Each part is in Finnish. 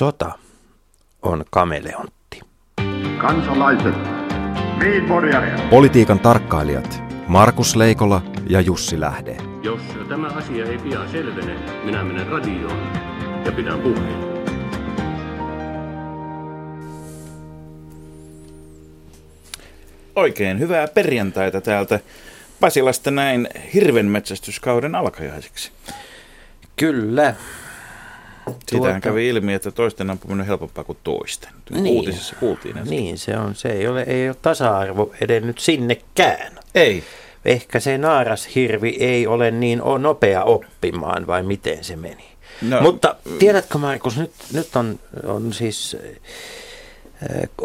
Sota on kameleontti. Kansalaiset, Politiikan tarkkailijat Markus Leikola ja Jussi Lähde. Jos tämä asia ei pian selvene, minä menen radioon ja pidän puheen. Oikein hyvää perjantaita täältä Pasilasta näin hirvenmetsästyskauden alkajaisiksi. Kyllä. Siitähän tuota... kävi ilmi, että toisten ampuminen on helpompaa kuin toisten. Niin. Uutisissa kuultiin äsken. Niin, se on. Se ei ole, ei ole tasa-arvo edennyt sinnekään. Ei. Ehkä se naarashirvi ei ole niin nopea oppimaan, vai miten se meni? No. Mutta tiedätkö Markus, nyt, nyt on, on siis,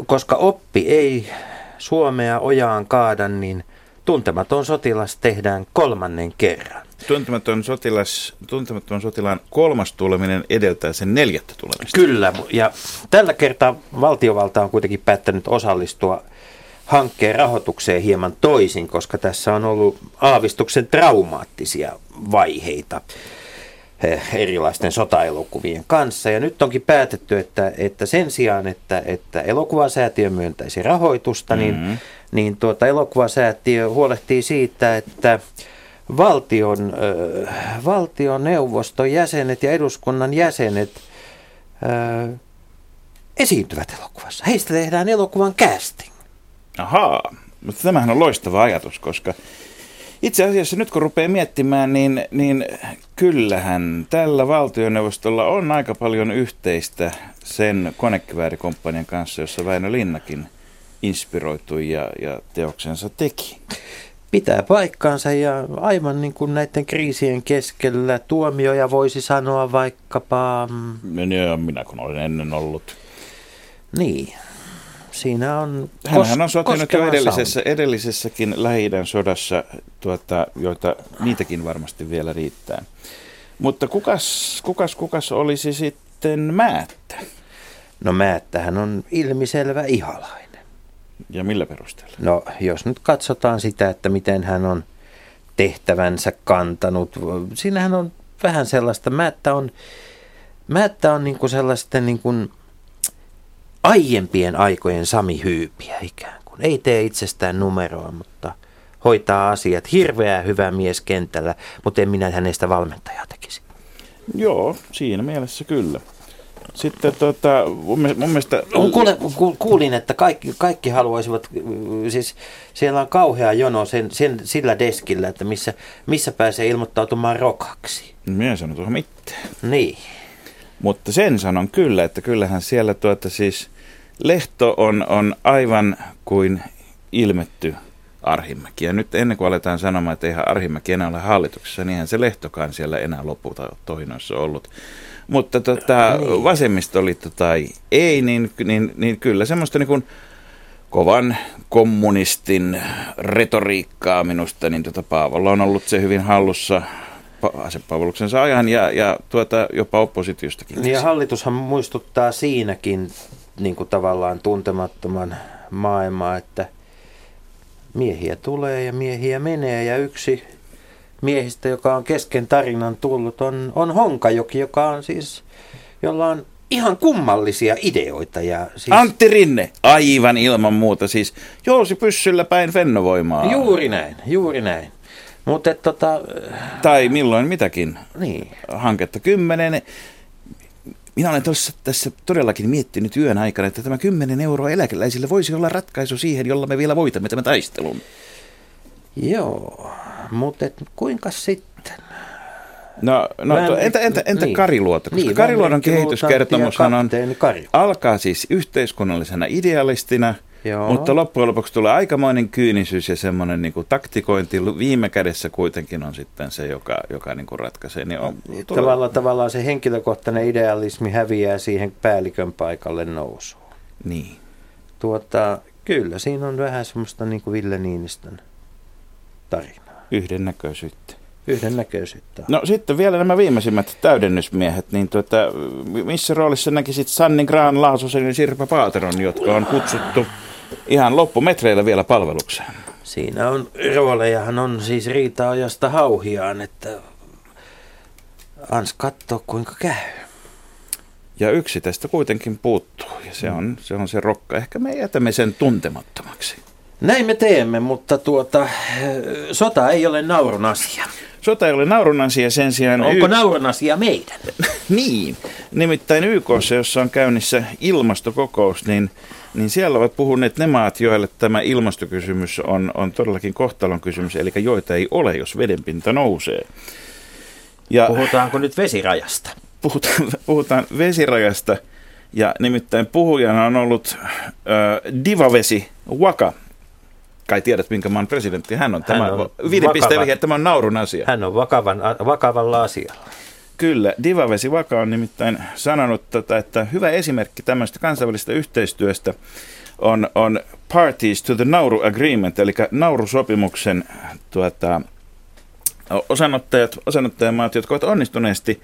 koska oppi ei Suomea ojaan kaada, niin tuntematon sotilas tehdään kolmannen kerran. Tuntematon, sotilas, tuntematon sotilaan kolmas tuleminen edeltää sen neljättä tulemista. Kyllä, ja tällä kertaa valtiovalta on kuitenkin päättänyt osallistua hankkeen rahoitukseen hieman toisin, koska tässä on ollut aavistuksen traumaattisia vaiheita eh, erilaisten sotaelokuvien kanssa. Ja nyt onkin päätetty, että, että sen sijaan, että, että elokuvasäätiö myöntäisi rahoitusta, niin, mm-hmm. niin tuota, elokuvasäätiö huolehtii siitä, että valtion, valtioneuvoston jäsenet ja eduskunnan jäsenet esiintyvät elokuvassa. Heistä tehdään elokuvan casting. Ahaa, mutta tämähän on loistava ajatus, koska itse asiassa nyt kun rupeaa miettimään, niin, niin kyllähän tällä valtioneuvostolla on aika paljon yhteistä sen konekiväärikomppanian kanssa, jossa Väinö Linnakin inspiroitui ja, ja teoksensa teki pitää paikkaansa ja aivan niin kuin näiden kriisien keskellä tuomioja voisi sanoa vaikkapa... Mm, ja minä kun olen ennen ollut. Niin, siinä on Hänhän on sotinut jo edellisessä, edellisessäkin lähi sodassa, tuota, joita niitäkin varmasti vielä riittää. Mutta kukas, kukas, kukas olisi sitten Määttä? No Määttähän on ilmiselvä ihalainen. Ja millä perusteella? No jos nyt katsotaan sitä, että miten hän on tehtävänsä kantanut. Siinähän on vähän sellaista, Määttä on, Määttä on niin kuin sellaisten niin kuin aiempien aikojen Sami Hyypiä ikään kuin. Ei tee itsestään numeroa, mutta hoitaa asiat. Hirveä hyvä mies kentällä, mutta en minä hänestä valmentajaa tekisi. Joo, siinä mielessä kyllä. Sitten tota, mun, mun mielestä... Kuule, kuulin, että kaikki, kaikki haluaisivat, siis siellä on kauhea jono sen, sen, sillä deskillä, että missä, missä pääsee ilmoittautumaan rokaksi. Minä en sano tuohon mitään. Niin. Mutta sen sanon kyllä, että kyllähän siellä tuota siis Lehto on, on aivan kuin ilmetty Arhimäki. Ja nyt ennen kuin aletaan sanomaan, että eihän Arhimäki enää ole hallituksessa, niin eihän se Lehtokaan siellä enää lopulta tohinoissa ollut. Mutta tota, niin. vasemmistoliitto tai ei, niin, niin, niin kyllä semmoista niin kuin kovan kommunistin retoriikkaa minusta, niin tota Paavolla on ollut se hyvin hallussa asepalveluksensa ajan ja, ja tuota, jopa oppositiostakin. Niin ja hallitushan muistuttaa siinäkin niin kuin tavallaan tuntemattoman maailmaa, että miehiä tulee ja miehiä menee ja yksi miehistä, joka on kesken tarinan tullut, on, on Honkajoki, joka on siis, jolla on ihan kummallisia ideoita. Ja siis... Antti Rinne, aivan ilman muuta siis. Jousi pyssyllä päin fennovoimaa. Juuri näin, juuri näin. Mutta tota... Tai milloin mitäkin. Niin. Hanketta kymmenen. Minä olen tuossa, tässä todellakin miettinyt yön aikana, että tämä 10 euroa eläkeläisille voisi olla ratkaisu siihen, jolla me vielä voitamme tämän taistelun. Joo, mutta kuinka sitten? No, no en, entä, entä, entä niin. Kariluoto? Koska niin, Kariluodon kehityskertomushan on, alkaa siis yhteiskunnallisena idealistina, Joo. mutta loppujen lopuksi tulee aikamoinen kyynisyys ja semmoinen niin kuin taktikointi viime kädessä kuitenkin on sitten se, joka, joka niin kuin ratkaisee. Niin on, tulee... Tavallaan, tavallaan se henkilökohtainen idealismi häviää siihen päällikön paikalle nousuun. Niin. Tuota, kyllä, siinä on vähän semmoista niin kuin Ville Niinistön tarinaa. Yhdennäköisyyttä. Yhdennäköisyyttä. No sitten vielä nämä viimeisimmät täydennysmiehet, niin tuota, missä roolissa näkisit Sanni Graan Laasosen ja Sirpa Paateron, jotka on kutsuttu ihan loppumetreillä vielä palvelukseen? Siinä on roolejahan on siis Riita-ajasta hauhiaan, että ans katsoa kuinka käy. Ja yksi tästä kuitenkin puuttuu, ja se on se, on se rokka. Ehkä me jätämme sen tuntemattomaksi. Näin me teemme, mutta tuota, sota ei ole naurun asia. Sota ei ole naurun asia sen sijaan... Onko y- naurun asia meidän? niin, nimittäin YKssa, jossa on käynnissä ilmastokokous, niin, niin siellä ovat puhuneet ne maat, joille tämä ilmastokysymys on, on todellakin kohtalon kysymys, eli joita ei ole, jos vedenpinta nousee. Ja, Puhutaanko nyt vesirajasta? Puhutaan, puhutaan vesirajasta, ja nimittäin puhujana on ollut äh, divavesi Waka, kai tiedät, minkä maan presidentti hän on. Hän tämä on vakavan, tämä on naurun asia. Hän on vakavan, vakavalla asialla. Kyllä, Divavesi Vaka on nimittäin sanonut, tätä, että hyvä esimerkki tämmöistä kansainvälisestä yhteistyöstä on, on Parties to the Nauru Agreement, eli Nauru-sopimuksen tuota, osanottajat, osanottajamaat, jotka ovat onnistuneesti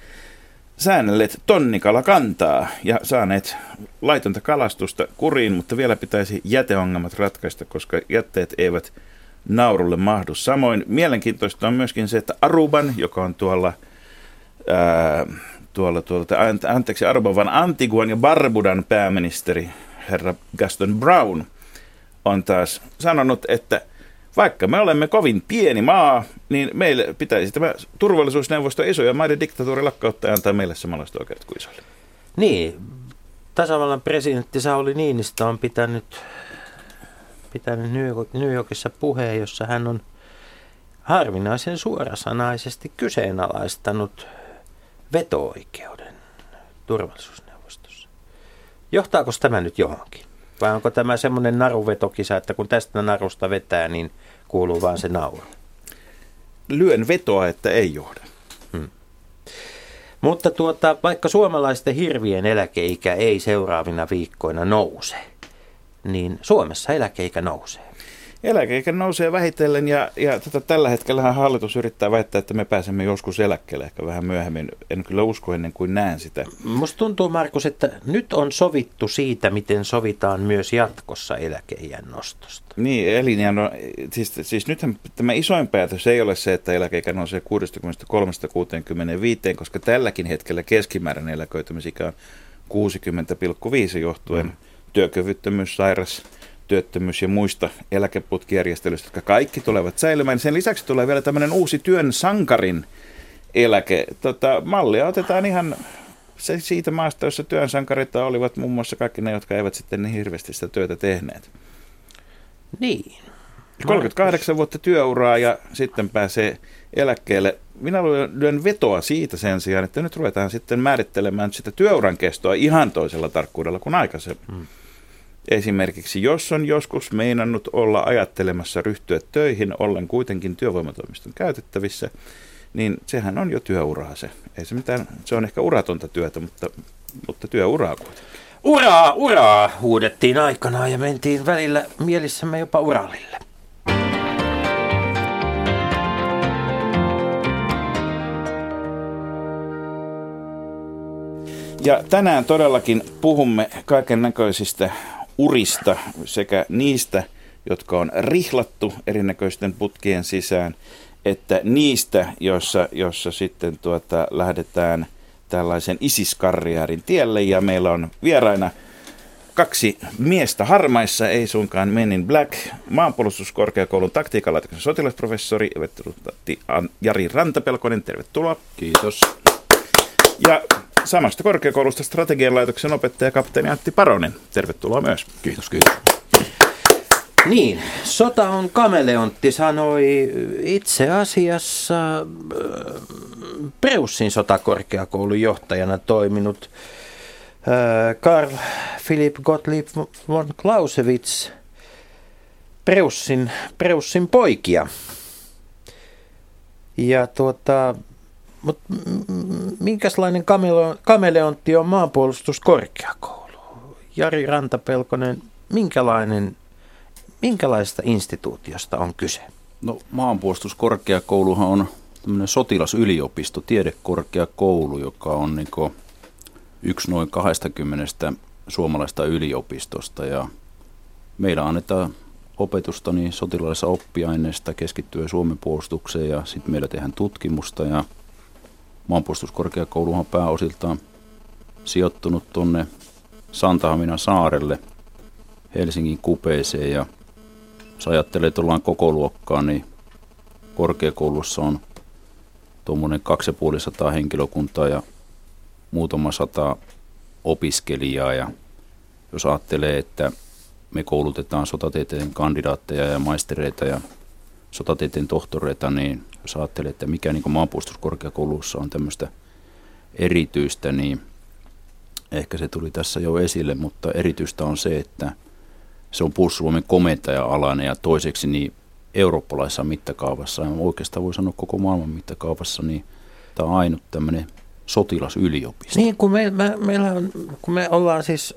säännelleet tonnikala kantaa ja saaneet laitonta kalastusta kuriin, mutta vielä pitäisi jäteongelmat ratkaista, koska jätteet eivät naurulle mahdu. Samoin mielenkiintoista on myöskin se, että Aruban, joka on tuolla, ää, tuolla, tuolla anteeksi, Aruban, vaan Antiguan ja Barbudan pääministeri, herra Gaston Brown, on taas sanonut, että vaikka me olemme kovin pieni maa, niin meille pitäisi tämä turvallisuusneuvosto isoja maiden diktatuuri lakkauttaa ja antaa meille samanlaiset oikeudet kuin isoille. Niin, tasavallan presidentti Sauli Niinistö on pitänyt, pitänyt New Yorkissa puheen, jossa hän on harvinaisen suorasanaisesti kyseenalaistanut veto-oikeuden turvallisuusneuvostossa. Johtaako tämä nyt johonkin? Vai onko tämä semmoinen naruvetokisa, että kun tästä narusta vetää, niin kuuluu vaan se nauru? Lyön vetoa, että ei johda. Hmm. Mutta tuota, vaikka suomalaisten hirvien eläkeikä ei seuraavina viikkoina nouse, niin Suomessa eläkeikä nousee eläkeikä nousee vähitellen ja, ja tota, tällä hetkellä hallitus yrittää väittää, että me pääsemme joskus eläkkeelle ehkä vähän myöhemmin. En kyllä usko ennen kuin näen sitä. Musta tuntuu Markus, että nyt on sovittu siitä, miten sovitaan myös jatkossa eläkeijän nostosta. Niin, elinjän, no, siis, siis nythän tämä isoin päätös ei ole se, että eläkeikä nousee 63-65, koska tälläkin hetkellä keskimääräinen eläköitymisikä on 60,5 johtuen mm. työkyvyttömyys, sairas, työttömyys ja muista eläkeputkijärjestelyistä, jotka kaikki tulevat säilymään. Sen lisäksi tulee vielä tämmöinen uusi työn sankarin eläke. Tota, mallia otetaan ihan se siitä maasta, jossa työn sankareita olivat muun muassa kaikki ne, jotka eivät sitten niin hirveästi sitä työtä tehneet. Niin. 38 vuotta työuraa ja sitten pääsee eläkkeelle. Minä lyön vetoa siitä sen sijaan, että nyt ruvetaan sitten määrittelemään sitä työuran kestoa ihan toisella tarkkuudella kuin aikaisemmin. Hmm. Esimerkiksi jos on joskus meinannut olla ajattelemassa ryhtyä töihin, ollen kuitenkin työvoimatoimiston käytettävissä, niin sehän on jo työuraa se. Ei se mitään, se on ehkä uratonta työtä, mutta, mutta työuraa kuitenkin. Uraa, uraa huudettiin aikanaan ja mentiin välillä mielissämme jopa uralille. Ja tänään todellakin puhumme kaiken näköisistä urista sekä niistä, jotka on rihlattu erinäköisten putkien sisään, että niistä, joissa, jossa sitten tuota, lähdetään tällaisen isiskarriaarin tielle. Ja meillä on vieraina kaksi miestä harmaissa, ei suinkaan Men in Black, maanpuolustuskorkeakoulun taktiikalaitoksen sotilasprofessori Jari Rantapelkonen, tervetuloa. Kiitos. Ja samasta korkeakoulusta strategian laitoksen opettaja kapteeni Antti Paronen. Tervetuloa myös. Kiitos, kiitos. Niin, sota on kameleontti, sanoi itse asiassa äh, Preussin sotakorkeakoulun johtajana toiminut äh, Karl Philipp Gottlieb von Clausewitz, Preussin, Preussin poikia. Ja tuota, mutta minkälainen kameleontti on maanpuolustuskorkeakoulu? Jari Rantapelkonen, minkälainen, minkälaisesta instituutiosta on kyse? No maanpuolustuskorkeakouluhan on tämmöinen sotilasyliopisto, tiedekorkeakoulu, joka on niin yksi noin 20 suomalaista yliopistosta ja meillä annetaan opetusta niin sotilaallisessa oppiaineesta keskittyy Suomen puolustukseen ja sitten meillä tehdään tutkimusta ja maanpuolustuskorkeakouluhan pääosiltaan sijoittunut tuonne Santahaminan saarelle Helsingin kupeeseen. Ja jos ajattelee, että ollaan koko luokkaa, niin korkeakoulussa on tuommoinen 2500 henkilökuntaa ja muutama sata opiskelijaa. Ja jos ajattelee, että me koulutetaan sotatieteen kandidaatteja ja maistereita ja sotatieteen tohtoreita, niin jos ajattelee, että mikä niin maanpuolustuskorkeakoulussa on tämmöistä erityistä, niin ehkä se tuli tässä jo esille, mutta erityistä on se, että se on puolustusvoimien komentaja-alainen ja toiseksi niin eurooppalaisessa mittakaavassa ja oikeastaan voi sanoa koko maailman mittakaavassa, niin tämä on ainut tämmöinen sotilasyliopisto. Niin, kun me, me, meillä on, kun me ollaan siis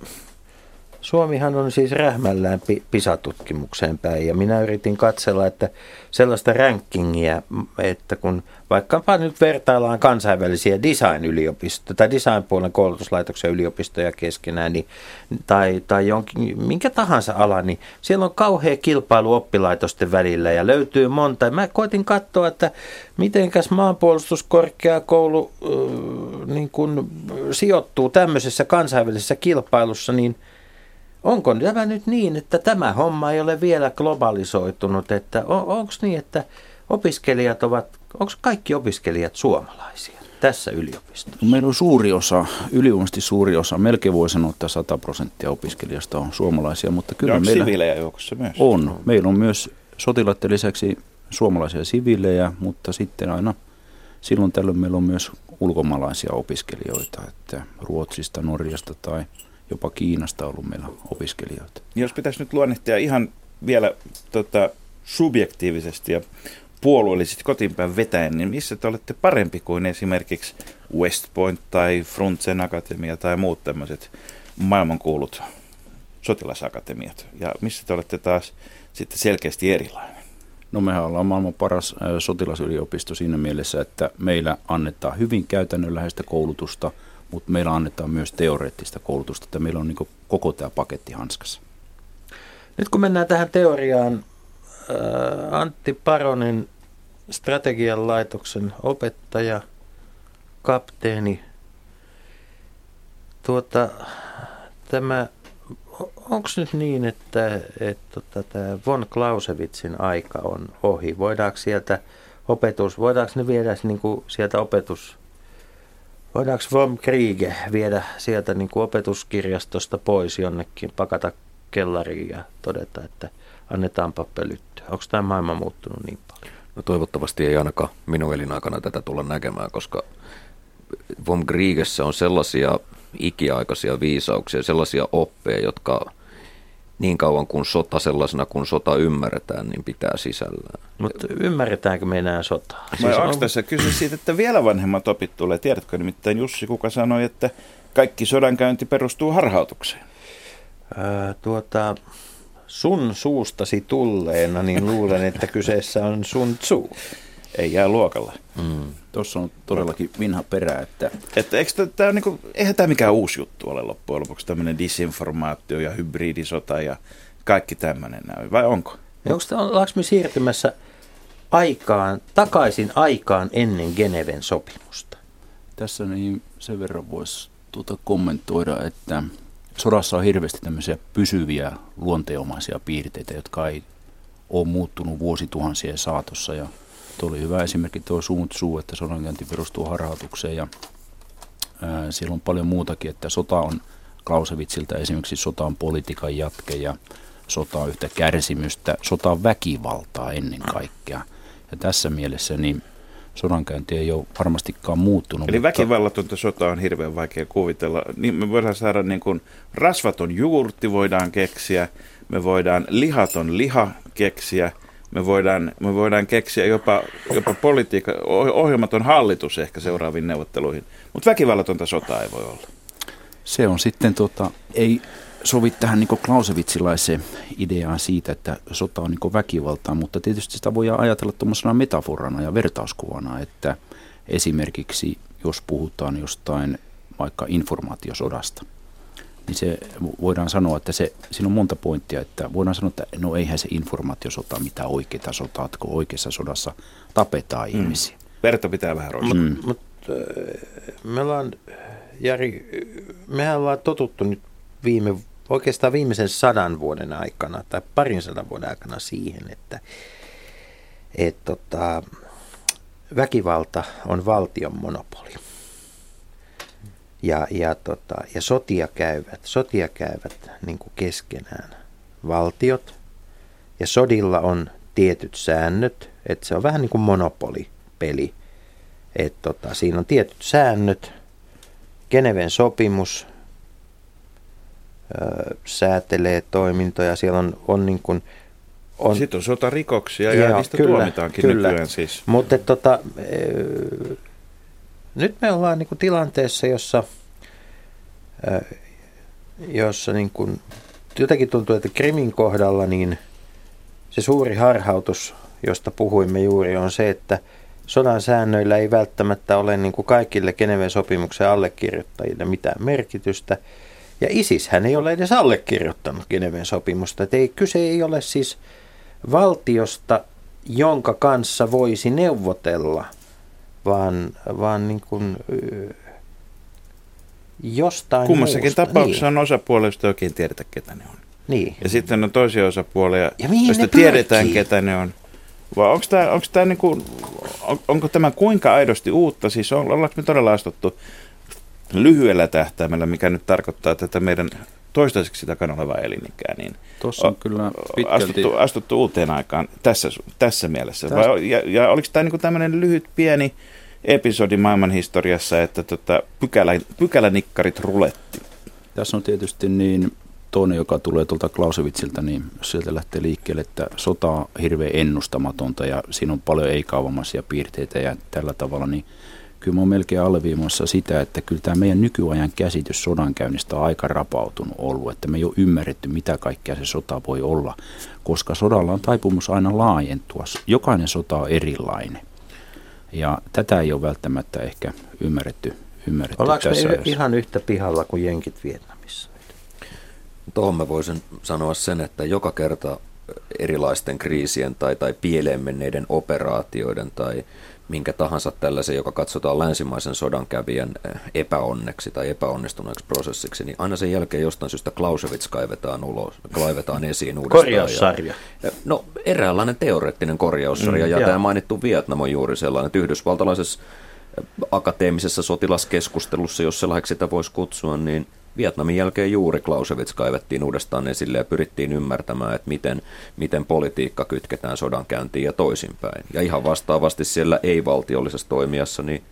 Suomihan on siis rähmällään PISA-tutkimukseen päin ja minä yritin katsella, että sellaista rankingia, että kun vaikkapa nyt vertaillaan kansainvälisiä design-yliopistoja tai design-puolen koulutuslaitoksia yliopistoja keskenään niin, tai, tai jonkin, minkä tahansa ala, niin siellä on kauhea kilpailu oppilaitosten välillä ja löytyy monta. Mä koitin katsoa, että mitenkäs maanpuolustuskorkeakoulu äh, niin kun sijoittuu tämmöisessä kansainvälisessä kilpailussa, niin – onko tämä nyt niin, että tämä homma ei ole vielä globalisoitunut, että on, onko niin, että opiskelijat ovat, onko kaikki opiskelijat suomalaisia tässä yliopistossa? Meillä on suuri osa, ylivoimaisesti suuri osa, melkein voi sanoa, että 100 prosenttia opiskelijasta on suomalaisia, mutta kyllä onko meillä siviilejä joukossa myös? On. Meillä on myös sotilaiden lisäksi suomalaisia siviilejä, mutta sitten aina silloin tällöin meillä on myös ulkomaalaisia opiskelijoita, että Ruotsista, Norjasta tai jopa Kiinasta ollut meillä opiskelijoita. Jos pitäisi nyt luonnehtia ihan vielä tota, subjektiivisesti ja puolueellisesti kotiinpäin vetäen, niin missä te olette parempi kuin esimerkiksi West Point tai Frontsen Akatemia tai muut tämmöiset maailmankuulut sotilasakatemiat? Ja missä te olette taas sitten selkeästi erilainen? No mehän ollaan maailman paras sotilasyliopisto siinä mielessä, että meillä annetaan hyvin käytännönläheistä koulutusta – mutta meillä annetaan myös teoreettista koulutusta, että meillä on niin koko tämä paketti hanskassa. Nyt kun mennään tähän teoriaan, Antti Paronen, strategian laitoksen opettaja, kapteeni, tuota, tämä, onko nyt niin, että, että tota, tämä von Clausewitzin aika on ohi? Voidaanko sieltä opetus, voidaanko ne viedä niin kuin sieltä opetus Voidaanko Vom Kriege viedä sieltä niin kuin opetuskirjastosta pois jonnekin, pakata kellariin ja todeta, että annetaanpa pölyttyä? Onko tämä maailma muuttunut niin paljon? No toivottavasti ei ainakaan minun elinaikana tätä tulla näkemään, koska Vom Kriegessä on sellaisia ikiaikaisia viisauksia, sellaisia oppeja, jotka niin kauan kuin sota sellaisena kuin sota ymmärretään, niin pitää sisällään. Mutta ymmärretäänkö me enää sotaa? Siis onko on... tässä kyse siitä, että vielä vanhemmat opit tulee? Tiedätkö nimittäin Jussi, kuka sanoi, että kaikki sodankäynti perustuu harhautukseen? Öö, tuota, sun suustasi tulleena, niin luulen, että kyseessä on sun Tzu. Ei jää luokalla. Mm. Tuossa on todellakin vinha perä. Että... Että eikö tämä, niinku, eihän tämä mikään uusi juttu ole loppujen lopuksi, tämmöinen disinformaatio ja hybridisota ja kaikki tämmöinen näin, vai onko? Onko, ollaanko me siirtymässä aikaan, takaisin aikaan ennen Geneven sopimusta? Tässä niin sen verran voisi tuota kommentoida, että sodassa on hirveästi tämmöisiä pysyviä luonteenomaisia piirteitä, jotka ei ole muuttunut vuosituhansien saatossa ja Tuo oli hyvä esimerkki tuo Sun Tzu, että sodankäynti perustuu harhautukseen ja ää, siellä on paljon muutakin, että sota on Clausewitziltä esimerkiksi sota on politiikan jatke ja sota on yhtä kärsimystä, sota on väkivaltaa ennen kaikkea. Ja tässä mielessä niin sodankäynti ei ole varmastikaan muuttunut. Eli mutta... väkivallatonta sota on hirveän vaikea kuvitella. Niin me voidaan saada niin kuin rasvaton juurti voidaan keksiä, me voidaan lihaton liha keksiä – me voidaan, me voidaan keksiä jopa, jopa politiikka, ohjelmaton hallitus ehkä seuraaviin neuvotteluihin, mutta väkivallatonta sotaa ei voi olla. Se on sitten, tota, ei sovi tähän niin Clausewitzilaiseen ideaan siitä, että sota on niin väkivaltaa, mutta tietysti sitä voi ajatella tuommoisena metaforana ja vertauskuvana, että esimerkiksi jos puhutaan jostain vaikka informaatiosodasta – niin se voidaan sanoa, että se, siinä on monta pointtia, että voidaan sanoa, että no eihän se informaatiosota mitään oikeita sotaa, kun oikeassa sodassa tapetaan mm. ihmisiä. Verta pitää vähän roistaa. Mm. Mutta mut, me ollaan Jari, mehän ollaan totuttu nyt viime, oikeastaan viimeisen sadan vuoden aikana tai parin sadan vuoden aikana siihen, että et, tota, väkivalta on valtion monopoli. Ja, ja, tota, ja sotia käyvät, sotia käyvät niin kuin keskenään valtiot. Ja sodilla on tietyt säännöt, että se on vähän niin kuin monopolipeli. Että tota, siinä on tietyt säännöt, Geneven sopimus ö, säätelee toimintoja, siellä on, on niin kuin, on, Sitten on sotarikoksia ja Joo, niistä kyllä, tuomitaankin kyllä. nykyään siis. Mutta tota, nyt me ollaan niin kuin tilanteessa, jossa, jossa niin kuin, jotenkin tuntuu, että Krimin kohdalla niin se suuri harhautus, josta puhuimme juuri, on se, että sodan säännöillä ei välttämättä ole niin kuin kaikille Geneven sopimuksen allekirjoittajille mitään merkitystä. Ja ISIS hän ei ole edes allekirjoittanut Geneven sopimusta. Et ei, kyse ei ole siis valtiosta, jonka kanssa voisi neuvotella, vaan, vaan niin kuin, jostain Kummassakin muusta. tapauksessa niin. on osapuolesta oikein tiedetä, ketä ne on. Niin. Ja sitten on toisia osapuolia, joista tiedetään, ketä ne on. Vai onko tämä, onko tämä niin kuin, on, onko tämä kuinka aidosti uutta? Siis on, ollaanko me todella astuttu lyhyellä tähtäimellä, mikä nyt tarkoittaa tätä meidän toistaiseksi takana olevaa elinikää, niin Tuossa on kyllä pitkälti... astuttu, astuttu uuteen aikaan tässä, tässä mielessä. Vai, ja, ja oliko tämä niin tämmöinen lyhyt pieni episodi maailmanhistoriassa, että tota, pykälä, pykälänikkarit ruletti? Tässä on tietysti niin toinen, joka tulee tuolta Clausewitzilta, niin jos sieltä lähtee liikkeelle, että sota on hirveän ennustamatonta ja siinä on paljon ei-kaavamaisia piirteitä ja tällä tavalla, niin kyllä mä oon melkein alleviimassa sitä, että kyllä tämä meidän nykyajan käsitys sodankäynnistä on aika rapautunut ollut, että me ei ole ymmärretty, mitä kaikkea se sota voi olla, koska sodalla on taipumus aina laajentua. Jokainen sota on erilainen. Ja tätä ei ole välttämättä ehkä ymmärretty, ymmärretty Ollaanko tässä me ihan yhtä pihalla kuin jenkit Vietnamissa? Tuohon mä voisin sanoa sen, että joka kerta erilaisten kriisien tai, tai pieleen menneiden operaatioiden tai minkä tahansa tällaisen, joka katsotaan länsimaisen sodankävijän eh, epäonneksi tai epäonnistuneeksi prosessiksi, niin aina sen jälkeen jostain syystä Clausewitz kaivetaan ulos, kaivetaan esiin uudestaan. Korjaussarja. Ja, no, eräänlainen teoreettinen korjaussarja, mm, ja joo. tämä mainittu Vietnam on juuri sellainen, että yhdysvaltalaisessa eh, akateemisessa sotilaskeskustelussa, jos sellaiseksi sitä voisi kutsua, niin Vietnamin jälkeen juuri Clausewitz kaivettiin uudestaan esille ja pyrittiin ymmärtämään, että miten, miten politiikka kytketään sodankäyntiin ja toisinpäin. Ja ihan vastaavasti siellä ei-valtiollisessa toimijassa niin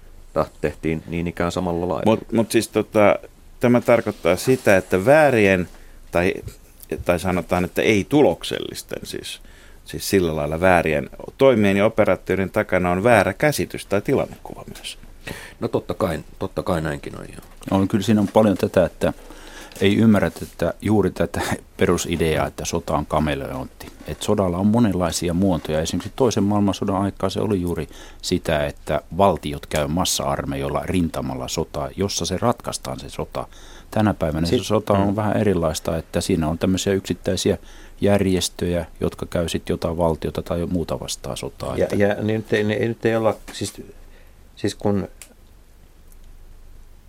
tehtiin niin ikään samalla lailla. Mutta mut siis tota, tämä tarkoittaa sitä, että väärien, tai, tai sanotaan, että ei-tuloksellisten siis, siis sillä lailla väärien toimien ja operaattorin takana on väärä käsitys tai tilannekuva myös. No totta kai, totta kai näinkin on. Jo. On, kyllä siinä on paljon tätä, että ei ymmärrä että juuri tätä perusideaa, että sota on kameleontti. Että sodalla on monenlaisia muotoja. Esimerkiksi toisen maailmansodan aikaa se oli juuri sitä, että valtiot käy massa-armeijoilla rintamalla sotaa, jossa se ratkaistaan se sota. Tänä päivänä se sota on mm. vähän erilaista, että siinä on tämmöisiä yksittäisiä järjestöjä, jotka käy sitten jotain valtiota tai muuta vastaan sotaa. Ja, ja niin nyt, ei, nyt ei olla, siis, siis kun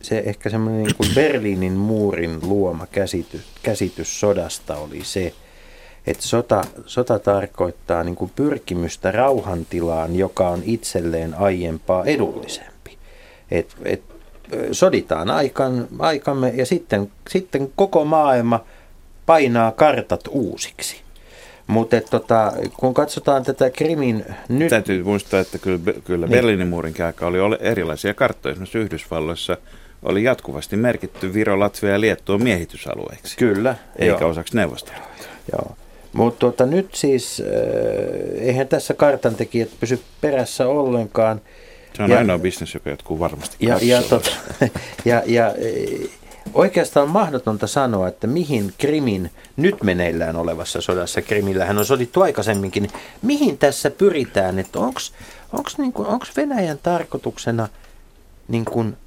se ehkä semmoinen niin kuin Berliinin muurin luoma käsitys, käsitys sodasta oli se, että sota, sota tarkoittaa niin kuin pyrkimystä rauhantilaan, joka on itselleen aiempaa edullisempi. Et, et, soditaan aikan, aikamme ja sitten, sitten koko maailma painaa kartat uusiksi. Mutta tota, kun katsotaan tätä Krimin nyt... Täytyy muistaa, että kyllä, kyllä niin. Berliinin muurin aika oli erilaisia karttoja. Esimerkiksi Yhdysvalloissa – oli jatkuvasti merkitty Viro, Latvia ja Liettua miehitysalueeksi. Kyllä. Eikä joo. osaksi neuvostoliittoa. Joo. Mutta tuota, nyt siis, äh, eihän tässä kartantekijät pysy perässä ollenkaan. Se on ja, ainoa bisnes, joka jatkuu varmasti ja, ja, tota, ja, ja oikeastaan on mahdotonta sanoa, että mihin Krimin nyt meneillään olevassa sodassa, Krimillähän on sodittu aikaisemminkin, niin mihin tässä pyritään, että onko niinku, Venäjän tarkoituksena niin kuin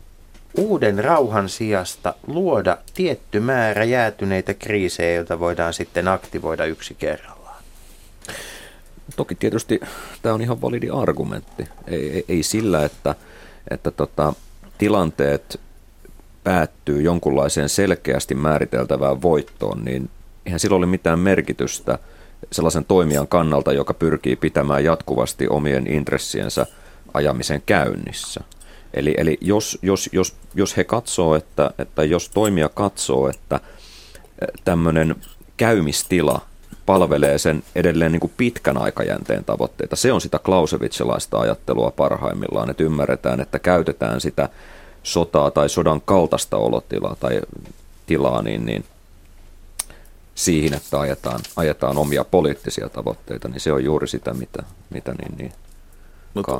uuden rauhan sijasta luoda tietty määrä jäätyneitä kriisejä, joita voidaan sitten aktivoida yksi kerrallaan. Toki tietysti tämä on ihan validi argumentti. Ei, ei, ei sillä, että, että tota, tilanteet päättyy jonkunlaiseen selkeästi määriteltävään voittoon, niin eihän sillä ole mitään merkitystä sellaisen toimijan kannalta, joka pyrkii pitämään jatkuvasti omien intressiensä ajamisen käynnissä. Eli, eli jos, jos, jos, jos he katsoo, että, että jos toimija katsoo, että tämmöinen käymistila palvelee sen edelleen niin kuin pitkän aikajänteen tavoitteita. Se on sitä Clausewitsilaista ajattelua parhaimmillaan, että ymmärretään, että käytetään sitä sotaa tai sodan kaltaista olotilaa tai tilaa niin, niin siihen, että ajetaan, ajetaan omia poliittisia tavoitteita, niin se on juuri sitä, mitä, mitä niin, niin Mutta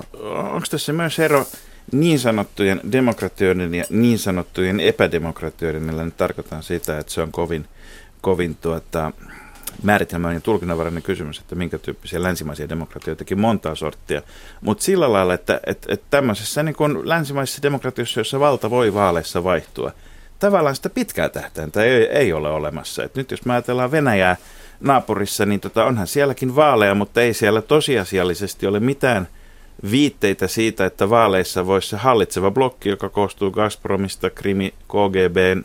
onko tässä myös ero niin sanottujen demokratioiden ja niin sanottujen epädemokratioiden, millä nyt tarkoitan sitä, että se on kovin, kovin tuota, määritelmäinen ja tulkinnanvarainen kysymys, että minkä tyyppisiä länsimaisia demokratioitakin montaa sorttia. Mutta sillä lailla, että, että, että tämmöisessä niin kuin länsimaisessa demokratiossa, jossa valta voi vaaleissa vaihtua, tavallaan sitä pitkää tähtäintä ei, ei ole olemassa. Et nyt jos me ajatellaan Venäjää naapurissa, niin tota, onhan sielläkin vaaleja, mutta ei siellä tosiasiallisesti ole mitään viitteitä siitä, että vaaleissa voisi se hallitseva blokki, joka koostuu Gazpromista, Krimi, KGBn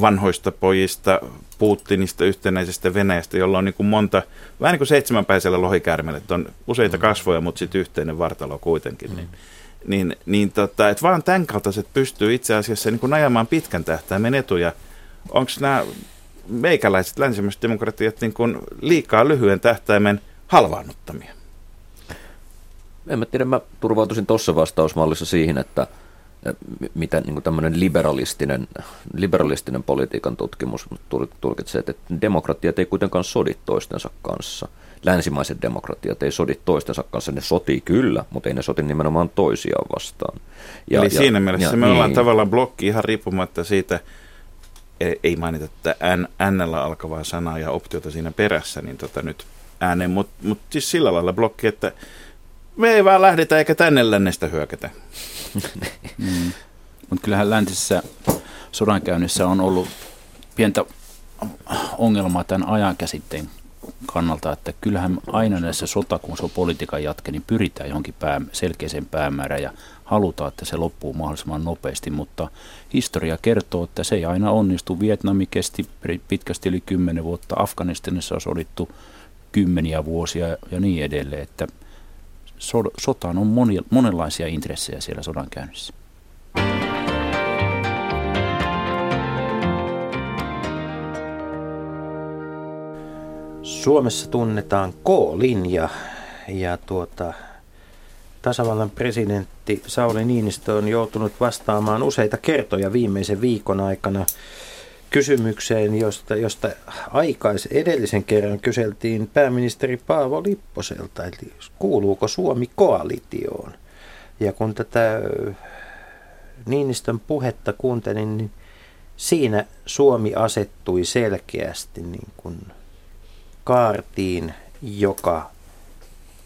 vanhoista pojista, Putinista, yhtenäisestä Venäjästä, jolla on niin kuin monta, vähän niin kuin seitsemänpäisellä lohikärmellä, että on useita kasvoja, mutta sitten yhteinen vartalo kuitenkin. Mm. Niin, niin, niin tota, että vaan tämän kaltaiset pystyy itse asiassa niin kuin ajamaan pitkän tähtäimen etuja. Onko nämä meikäläiset länsimaiset demokratiat niin kuin liikaa lyhyen tähtäimen halvaannuttamia? En mä tiedä, mä turvautuisin tuossa vastausmallissa siihen, että – mitä niin tämmöinen liberalistinen, liberalistinen politiikan tutkimus tulkitsee, että demokratiat ei kuitenkaan sodi toistensa kanssa. Länsimaiset demokratiat ei sodi toistensa kanssa, ne sotii kyllä, mutta ei ne soti nimenomaan toisiaan vastaan. Ja, Eli ja, siinä mielessä ja, me ollaan niin. tavallaan blokki ihan riippumatta siitä, e, ei mainita että N, N alkavaa sanaa ja optiota siinä perässä, niin tota nyt ääneen, mutta mut siis sillä lailla blokki, että me ei vaan lähdetä eikä tänne lännestä hyökätä. mm. Mutta kyllähän läntisessä sodankäynnissä on ollut pientä ongelmaa tämän ajan käsitteen kannalta, että kyllähän aina näissä sota, kun se on politiikan jatke, niin pyritään johonkin pää, selkeäseen päämäärään ja halutaan, että se loppuu mahdollisimman nopeasti, mutta historia kertoo, että se ei aina onnistu. Vietnami kesti pitkästi yli kymmenen vuotta, Afganistanissa on sodittu kymmeniä vuosia ja niin edelleen, että – sotaan on moni, monenlaisia intressejä siellä sodan käynnissä. Suomessa tunnetaan K-linja ja tuota, tasavallan presidentti Sauli Niinistö on joutunut vastaamaan useita kertoja viimeisen viikon aikana kysymykseen, josta, josta aikais edellisen kerran kyseltiin pääministeri Paavo Lipposelta, eli kuuluuko Suomi koalitioon. Ja kun tätä Niinistön puhetta kuuntelin, niin siinä Suomi asettui selkeästi niin kuin kaartiin, joka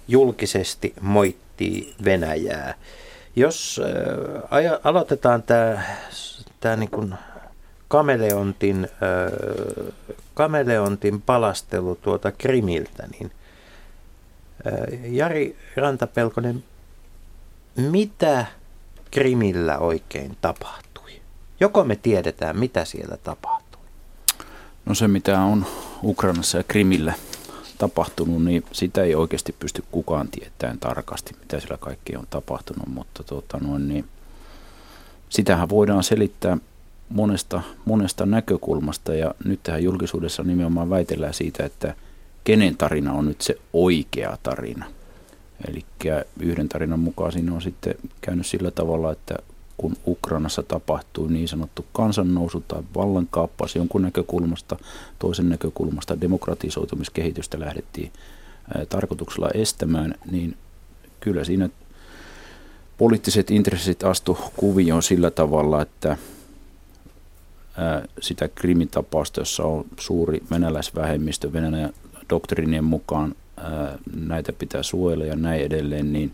julkisesti moittii Venäjää. Jos äh, aloitetaan tämä, tämä niin kuin kameleontin, äh, kameleontin palastelu tuota Krimiltä, niin äh, Jari Rantapelkonen, mitä Krimillä oikein tapahtui? Joko me tiedetään, mitä siellä tapahtui? No se, mitä on Ukrainassa ja Krimillä tapahtunut, niin sitä ei oikeasti pysty kukaan tietämään tarkasti, mitä siellä kaikki on tapahtunut, mutta tuota, noin, niin, sitähän voidaan selittää monesta, monesta näkökulmasta ja nyt tähän julkisuudessa nimenomaan väitellään siitä, että kenen tarina on nyt se oikea tarina. Eli yhden tarinan mukaan siinä on sitten käynyt sillä tavalla, että kun Ukrainassa tapahtui niin sanottu kansannousu tai vallankaappaus jonkun näkökulmasta, toisen näkökulmasta demokratisoitumiskehitystä lähdettiin tarkoituksella estämään, niin kyllä siinä poliittiset intressit astu kuvioon sillä tavalla, että sitä krimitapausta, jossa on suuri venäläisvähemmistö Venäjän doktrinien mukaan näitä pitää suojella ja näin edelleen, niin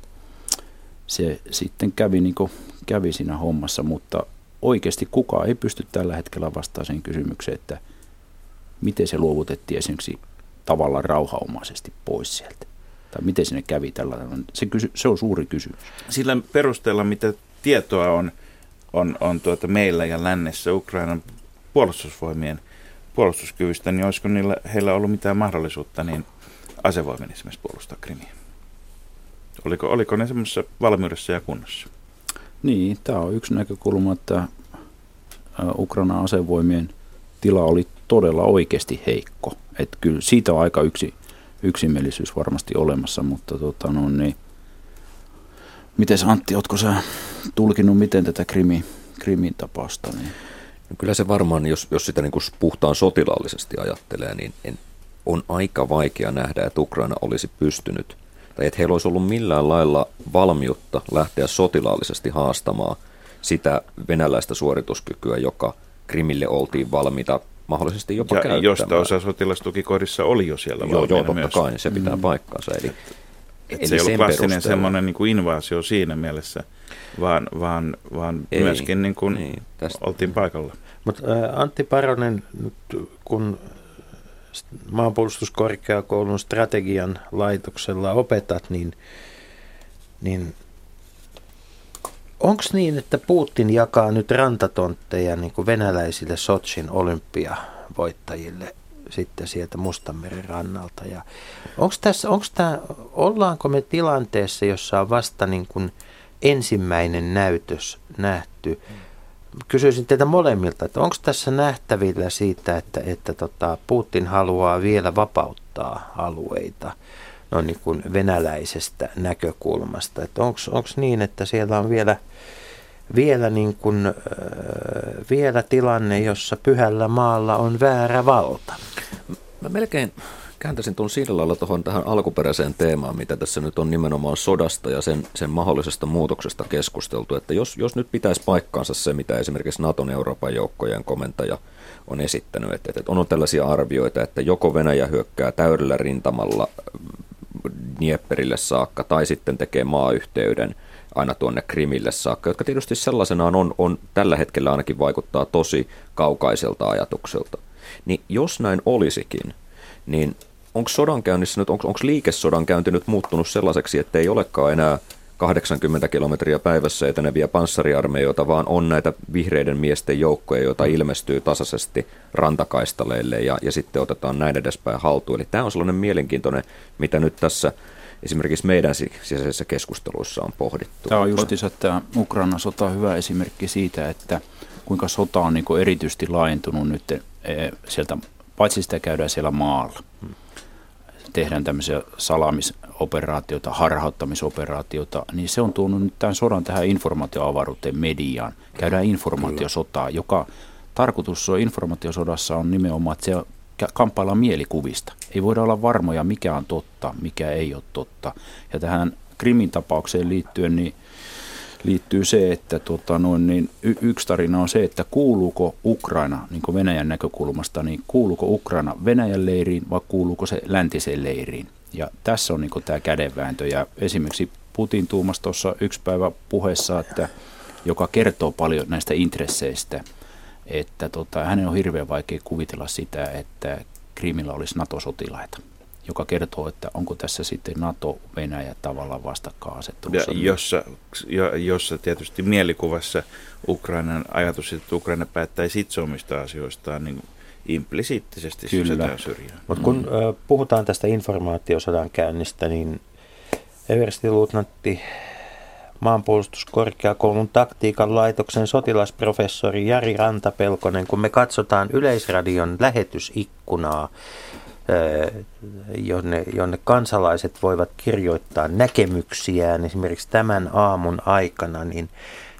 se sitten kävi niin kuin kävi siinä hommassa, mutta oikeasti kukaan ei pysty tällä hetkellä vastaamaan sen kysymykseen, että miten se luovutettiin esimerkiksi tavallaan rauhaomaisesti pois sieltä. Tai miten sinne kävi tällä Se, kysy- se on suuri kysymys. Sillä perusteella, mitä tietoa on on, on tuota meillä ja lännessä Ukrainan puolustusvoimien puolustuskyvystä, niin olisiko niillä, heillä ollut mitään mahdollisuutta niin asevoimin esimerkiksi puolustaa Krimiä? Oliko, oliko ne semmoisessa valmiudessa ja kunnossa? Niin, tämä on yksi näkökulma, että ä, Ukrainan asevoimien tila oli todella oikeasti heikko. Et kyllä siitä on aika yksi, yksimielisyys varmasti olemassa, mutta tota, no, niin, miten Antti, oletko sä tulkinut miten tätä krimi, krimin tapausta? Niin? No kyllä se varmaan, jos, jos sitä niin kuin puhtaan sotilaallisesti ajattelee, niin en, on aika vaikea nähdä, että Ukraina olisi pystynyt, tai että heillä olisi ollut millään lailla valmiutta lähteä sotilaallisesti haastamaan sitä venäläistä suorituskykyä, joka Krimille oltiin valmiita mahdollisesti jopa Ja käyttämään. josta osa sotilastukikohdissa oli jo siellä Joo, joo, totta myös. kai, niin se pitää mm. paikkansa. Eli, Et se ei ollut klassinen semmoinen niin kuin invaasio siinä mielessä, vaan, vaan, vaan Ei, myöskin niin kuin niin, tästä- oltiin paikalla. Mutta Antti Paronen, nyt kun maanpuolustuskorkeakoulun strategian laitoksella opetat, niin, niin onko niin, että Putin jakaa nyt rantatontteja niin kuin venäläisille Sotsin olympiavoittajille sitten sieltä Mustanmeren rannalta? Ja onko tässä, onko tämä, ollaanko me tilanteessa, jossa on vasta niin kuin ensimmäinen näytös nähty? Kysyisin teitä molemmilta, että onko tässä nähtävillä siitä, että, että tota Putin haluaa vielä vapauttaa alueita noin niin kuin venäläisestä näkökulmasta? Onko niin, että siellä on vielä, vielä, niin kuin, äh, vielä tilanne, jossa pyhällä maalla on väärä valta? Mä melkein kääntäisin tuon sillä lailla tuohon tähän alkuperäiseen teemaan, mitä tässä nyt on nimenomaan sodasta ja sen, sen mahdollisesta muutoksesta keskusteltu. Että jos, jos nyt pitäisi paikkaansa se, mitä esimerkiksi Naton Euroopan joukkojen komentaja on esittänyt, että, että on tällaisia arvioita, että joko Venäjä hyökkää täydellä rintamalla Dnieperille saakka tai sitten tekee maayhteyden aina tuonne Krimille saakka, jotka tietysti sellaisenaan on, on tällä hetkellä ainakin vaikuttaa tosi kaukaiselta ajatukselta. Niin jos näin olisikin, niin onko sodankäynnissä nyt, onko, onko liikesodan käynti nyt muuttunut sellaiseksi, että ei olekaan enää 80 kilometriä päivässä eteneviä panssariarmeijoita, vaan on näitä vihreiden miesten joukkoja, joita ilmestyy tasaisesti rantakaistaleille ja, ja sitten otetaan näin edespäin haltuun. Eli tämä on sellainen mielenkiintoinen, mitä nyt tässä esimerkiksi meidän si- sisäisissä keskusteluissa on pohdittu. Tämä on justiinsa tämä Ukrainan sota hyvä esimerkki siitä, että kuinka sota on niin kuin erityisesti laajentunut nyt eh, sieltä, paitsi sitä käydään siellä maalla. Tehdään tämmöisiä salaamisoperaatioita, harhauttamisoperaatioita, niin se on tuonut nyt tämän sodan tähän informaatioavaruuteen mediaan. Käydään informaatiosotaa, joka tarkoitus on informaatiosodassa on nimenomaan, että se kamppaillaan mielikuvista. Ei voida olla varmoja, mikä on totta, mikä ei ole totta. Ja tähän Krimin tapaukseen liittyen, niin liittyy se, että tota, noin, niin y- yksi tarina on se, että kuuluuko Ukraina niin kuin Venäjän näkökulmasta, niin kuuluuko Ukraina Venäjän leiriin vai kuuluuko se läntiseen leiriin. Ja tässä on niin kuin tämä kädenvääntö. Ja esimerkiksi Putin tuumasi tuossa yksi päivä puheessa, että, joka kertoo paljon näistä intresseistä, että tota, hänen on hirveän vaikea kuvitella sitä, että Krimillä olisi NATO-sotilaita joka kertoo, että onko tässä sitten NATO-Venäjä tavallaan Ja vastakkainasettelussa. jossa, jo, jossa tietysti mielikuvassa Ukrainan ajatus, että Ukraina päättäisi itse omista asioistaan, niin implisiittisesti Kyllä. syrjään. Mutta kun ö, puhutaan tästä informaatiosodan käynnistä, niin everstiluutnantti maanpuolustuskorkeakoulun taktiikan laitoksen sotilasprofessori Jari Rantapelkonen, kun me katsotaan Yleisradion lähetysikkunaa, jonne, jonne kansalaiset voivat kirjoittaa näkemyksiään esimerkiksi tämän aamun aikana, niin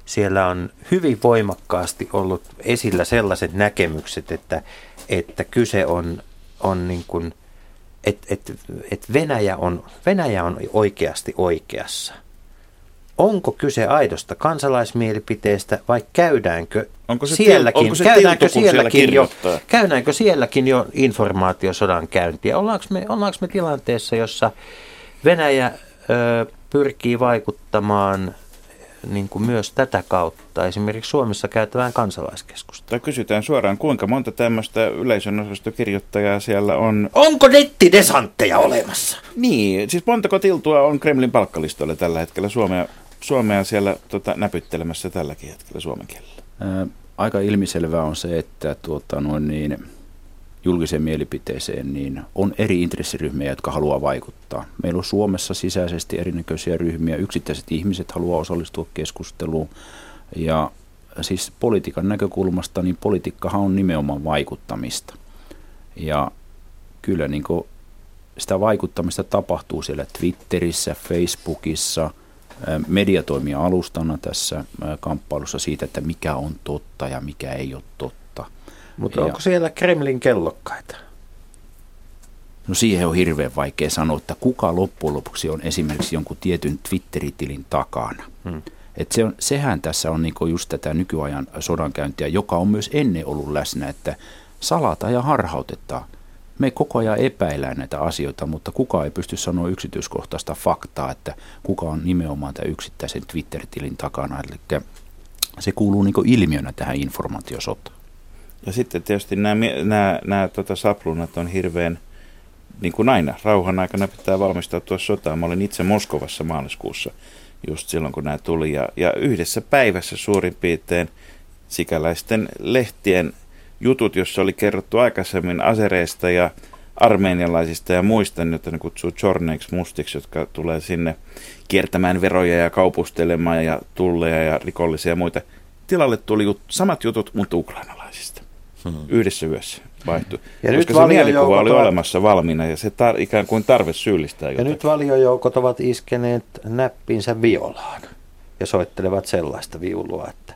siellä on hyvin voimakkaasti ollut esillä sellaiset näkemykset, että, että kyse on, on niin kuin, että, että, että Venäjä, on, Venäjä on oikeasti oikeassa. Onko kyse aidosta kansalaismielipiteestä vai käydäänkö Onko se sielläkin, onko se käydäänkö tiltu, siellä sielläkin jo, käydäänkö sielläkin jo informaatiosodan käyntiä? Ollaanko me, ollaanko me tilanteessa, jossa Venäjä ö, pyrkii vaikuttamaan niin kuin myös tätä kautta esimerkiksi Suomessa käytävään kansalaiskeskusteluun? Tai kysytään suoraan, kuinka monta tämmöistä yleisön osastokirjoittajaa siellä on? Onko nettidesantteja olemassa? Niin, siis montako tiltua on Kremlin palkkalistoilla tällä hetkellä Suomea, Suomea siellä tota, näpyttelemässä tälläkin hetkellä suomen kielellä? Ää, aika ilmiselvää on se, että tuota, noin niin, julkiseen mielipiteeseen niin on eri intressiryhmiä, jotka haluaa vaikuttaa. Meillä on Suomessa sisäisesti erinäköisiä ryhmiä, yksittäiset ihmiset haluaa osallistua keskusteluun ja siis politiikan näkökulmasta, niin politiikkahan on nimenomaan vaikuttamista. Ja kyllä niin kuin sitä vaikuttamista tapahtuu siellä Twitterissä, Facebookissa, media toimii alustana tässä kamppailussa siitä, että mikä on totta ja mikä ei ole totta. Mutta Ja- onko siellä Kremlin kellokkaita? No siihen on hirveän vaikea sanoa, että kuka loppujen lopuksi on esimerkiksi jonkun tietyn Twitter-tilin takana. Hmm. Et se on, sehän tässä on niinku just tätä nykyajan sodankäyntiä, joka on myös ennen ollut läsnä, että salata ja harhautetaan. Me koko ajan epäillään näitä asioita, mutta kukaan ei pysty sanoa yksityiskohtaista faktaa, että kuka on nimenomaan tämän yksittäisen Twitter-tilin takana. Eli se kuuluu niinku ilmiönä tähän informaatiosotaan. Ja sitten tietysti nämä, nämä, nämä tota, saplunat on hirveän, niin kuin aina, rauhan aikana pitää valmistautua sotaan. Mä olin itse Moskovassa maaliskuussa just silloin, kun nämä tuli. Ja, ja yhdessä päivässä suurin piirtein sikäläisten lehtien jutut, jossa oli kerrottu aikaisemmin asereista ja armeenialaisista ja muista, joita ne kutsuu chorneiksi mustiksi, jotka tulee sinne kiertämään veroja ja kaupustelemaan ja tulleja ja rikollisia ja muita. Tilalle tuli jut- samat jutut, mutta ukrainalaisista. Hmm. Yhdessä yössä vaihtui. Ja Koska nyt se mielikuva valiojoukot oli ovat- olemassa valmiina ja se tar- ikään kuin tarve syyllistää Ja jotakin. nyt valiojoukot ovat iskeneet näppinsä violaan ja soittelevat sellaista viulua, että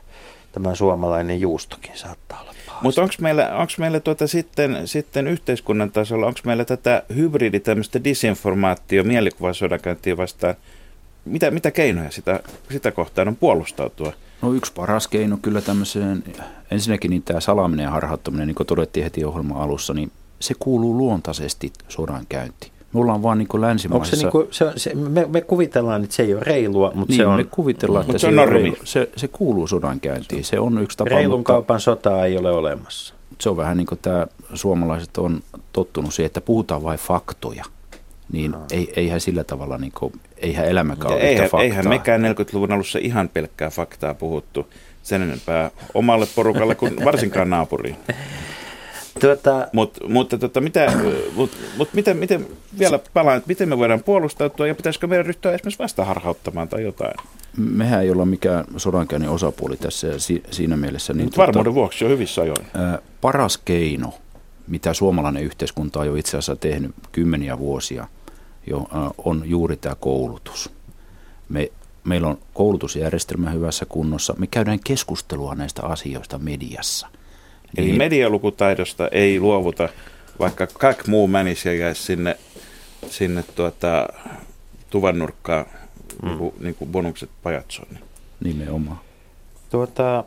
tämä suomalainen juustokin saattaa olla. Mutta onko meillä, onks meillä tuota sitten, sitten yhteiskunnan tasolla, onko meillä tätä hybridi, tämmöistä disinformaatio, mielikuvasodankäyntiä vastaan, mitä, mitä keinoja sitä, sitä kohtaan on puolustautua? No yksi paras keino kyllä tämmöiseen, ensinnäkin niin tämä salaaminen ja harhauttaminen, niin kuin todettiin heti ohjelman alussa, niin se kuuluu luontaisesti sodan käyntiin. Me ollaan vaan niin kuin länsimaissa... se, niinku, se, se me, me kuvitellaan, että se ei ole reilua, mutta niin, se on me kuvitellaan, että se on normi. Se, se kuuluu sodan käyntiin. Se on yksi tapa, reilun mutta kaupan sotaa ei ole olemassa. se on vähän niin kuin tämä suomalaiset on tottunut siihen, että puhutaan vain faktoja. Niin No. ei, eihän sillä tavalla, niin kuin, eihän elämäkään ole eihän, faktaa. eihän mekään 40-luvun alussa ihan pelkkää faktaa puhuttu sen enempää omalle porukalle kuin varsinkaan naapuriin. Tuota, Mut, mutta tota, mitä, mut, mut miten, miten, vielä palaan, että miten me voidaan puolustautua ja pitäisikö meidän ryhtyä esimerkiksi vastaharhauttamaan tai jotain? Mehän ei olla mikään sodankäynnin osapuoli tässä ja si, siinä mielessä. Niin Mutta varmuuden vuoksi on hyvissä ajoin. Ää, paras keino, mitä suomalainen yhteiskunta on jo itse asiassa tehnyt kymmeniä vuosia, jo, ää, on juuri tämä koulutus. Me, meillä on koulutusjärjestelmä hyvässä kunnossa. Me käydään keskustelua näistä asioista mediassa. Eli Niin- medialukutaidosta ei luovuta, vaikka kaikki muu menisi ja jäisi sinne, sinne tuota, tuvan nurkkaan, mm. niin, kuin, niin kuin bonukset pajatsoon. Niin. Nimenomaan. tuota,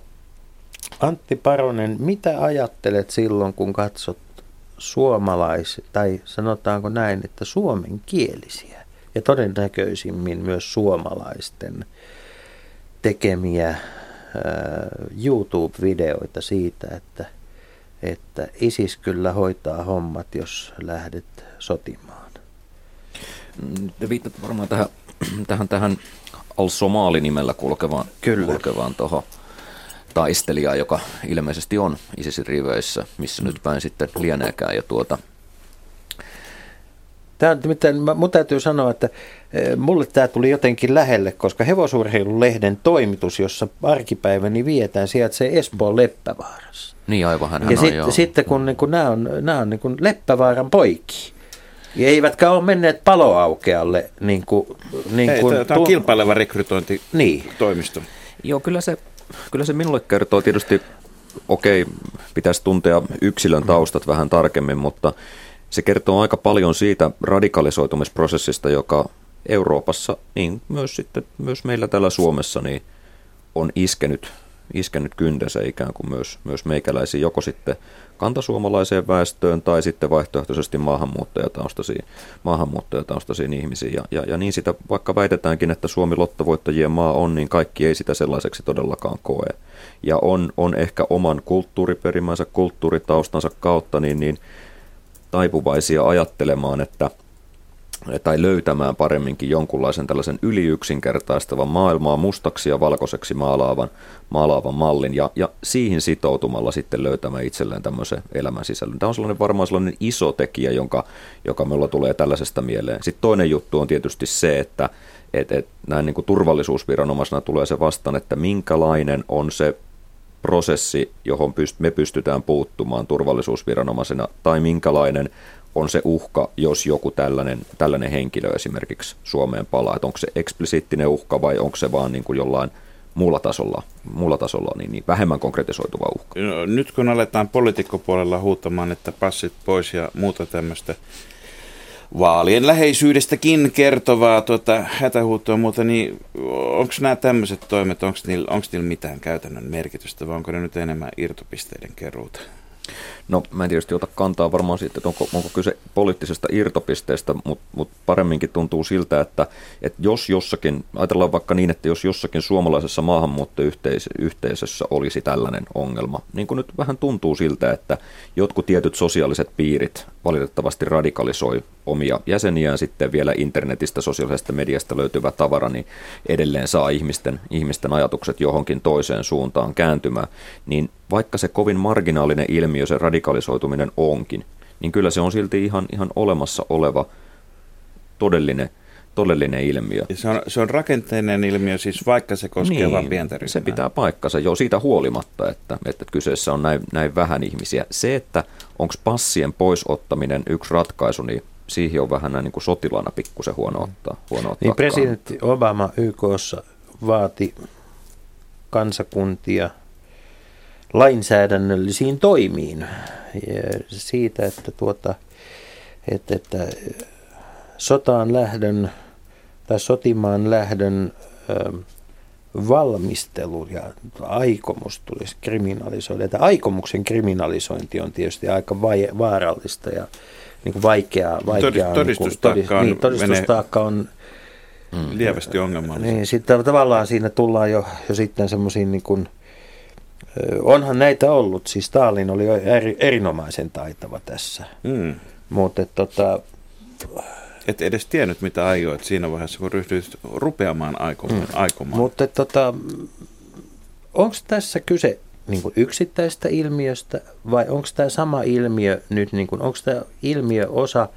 Antti Paronen, mitä ajattelet silloin, kun katsot suomalais, tai sanotaanko näin, että suomenkielisiä ja todennäköisimmin myös suomalaisten tekemiä ää, YouTube-videoita siitä, että, että ISIS kyllä hoitaa hommat, jos lähdet sotimaan. Mm, Te viittatte varmaan tähän, tähän, tähän Al-Somali-nimellä kulkevaan, Kyllä. kulkevaan tuohon taistelijaan, joka ilmeisesti on ISISin riveissä, missä nyt päin sitten lieneekään. Ja tuota, Tämä on, mä- mun täytyy sanoa, että eh, mulle tämä tuli jotenkin lähelle, koska hevosurheilulehden toimitus, jossa arkipäiväni vietään, sijaitsee Espoon Leppävaarassa. niin aivan hän ja on sit, joo. sitten kun, niin kun nämä on, nämä on niin kun Leppävaaran poiki, ja eivätkä ole menneet paloaukealle, niin kuin, niin Ei, kuin tämä on kilpaileva rekrytointitoimisto. Niin, Joo, kyllä se, kyllä se minulle kertoo tietysti, okei, pitäisi tuntea yksilön taustat vähän tarkemmin, mutta se kertoo aika paljon siitä radikalisoitumisprosessista, joka Euroopassa, niin myös sitten myös meillä täällä Suomessa, niin on iskenyt, iskenyt kyntensä ikään kuin myös, myös meikäläisiin, joko sitten kantasuomalaiseen väestöön tai sitten vaihtoehtoisesti maahanmuuttajataustaisiin, maahanmuuttajataustaisiin ihmisiin. Ja, ja, ja niin sitä, vaikka väitetäänkin, että Suomi lottovoittajien maa on, niin kaikki ei sitä sellaiseksi todellakaan koe. Ja on, on ehkä oman kulttuuriperimänsä, kulttuuritaustansa kautta niin, niin taipuvaisia ajattelemaan, että tai löytämään paremminkin jonkunlaisen tällaisen yliyksinkertaistavan maailmaa mustaksi ja valkoiseksi maalaavan, maalaavan mallin ja, ja siihen sitoutumalla sitten löytämään itselleen tämmöisen elämän sisällön. Tämä on sellainen varmaan sellainen iso tekijä, jonka, joka meillä tulee tällaisesta mieleen. Sitten toinen juttu on tietysti se, että et, et, näin niin kuin turvallisuusviranomaisena tulee se vastaan, että minkälainen on se prosessi, johon me pystytään puuttumaan turvallisuusviranomaisena, tai minkälainen on se uhka, jos joku tällainen, tällainen henkilö esimerkiksi Suomeen palaa. Että onko se eksplisiittinen uhka vai onko se vaan niin kuin jollain muulla tasolla, muulla tasolla niin, niin vähemmän konkretisoituva uhka? No, nyt kun aletaan poliitikkopuolella huutamaan, että passit pois ja muuta tämmöistä vaalien läheisyydestäkin kertovaa tuota, hätähuuttoa muuta, niin onko nämä tämmöiset toimet, onko niillä, niillä mitään käytännön merkitystä vai onko ne nyt enemmän irtopisteiden keruuta? No mä en tietysti ota kantaa varmaan siitä, että onko, onko kyse poliittisesta irtopisteestä, mutta mut paremminkin tuntuu siltä, että, että jos jossakin, ajatellaan vaikka niin, että jos jossakin suomalaisessa maahanmuuttoyhteisössä olisi tällainen ongelma, niin kuin nyt vähän tuntuu siltä, että jotkut tietyt sosiaaliset piirit valitettavasti radikalisoi omia jäseniään sitten vielä internetistä, sosiaalisesta mediasta löytyvä tavara, niin edelleen saa ihmisten, ihmisten ajatukset johonkin toiseen suuntaan kääntymään, niin vaikka se kovin marginaalinen ilmiö, se radikalisoituminen onkin, niin kyllä se on silti ihan, ihan olemassa oleva todellinen, todellinen ilmiö. Ja se, on, se on rakenteinen ilmiö, siis vaikka se koskee niin, vain pientä ryhmää. Se pitää paikkansa jo siitä huolimatta, että, että kyseessä on näin, näin vähän ihmisiä. Se, että onko passien poisottaminen yksi ratkaisu, niin siihen on vähän näin niin kuin sotilana pikkusen huono ottaa. Huono ottaa niin presidentti Obama YKssa vaati kansakuntia lainsäädännöllisiin toimiin ja siitä, että, tuota, että, että sotaan lähdön tai sotimaan lähdön ö, valmistelu ja aikomus tulisi kriminalisoida. Että aikomuksen kriminalisointi on tietysti aika vai, vaarallista ja niin kuin vaikeaa. vaikeaa todistustaakka niin, kuin, todist, niin, todistustaakka on mm. lievästi ongelmallista. Niin, sitten tavallaan siinä tullaan jo, jo sitten semmoisiin niin kuin, onhan näitä ollut, siis Stalin oli eri, erinomaisen taitava tässä, mm. mutta tota, et edes tiennyt, mitä aioit siinä vaiheessa, kun ryhdyit rupeamaan aikomaan. Mm. aikomaan. Mutta tota, onko tässä kyse niin kuin yksittäistä ilmiöstä vai onko tämä sama ilmiö nyt, niin kuin, onko tämä ilmiö osa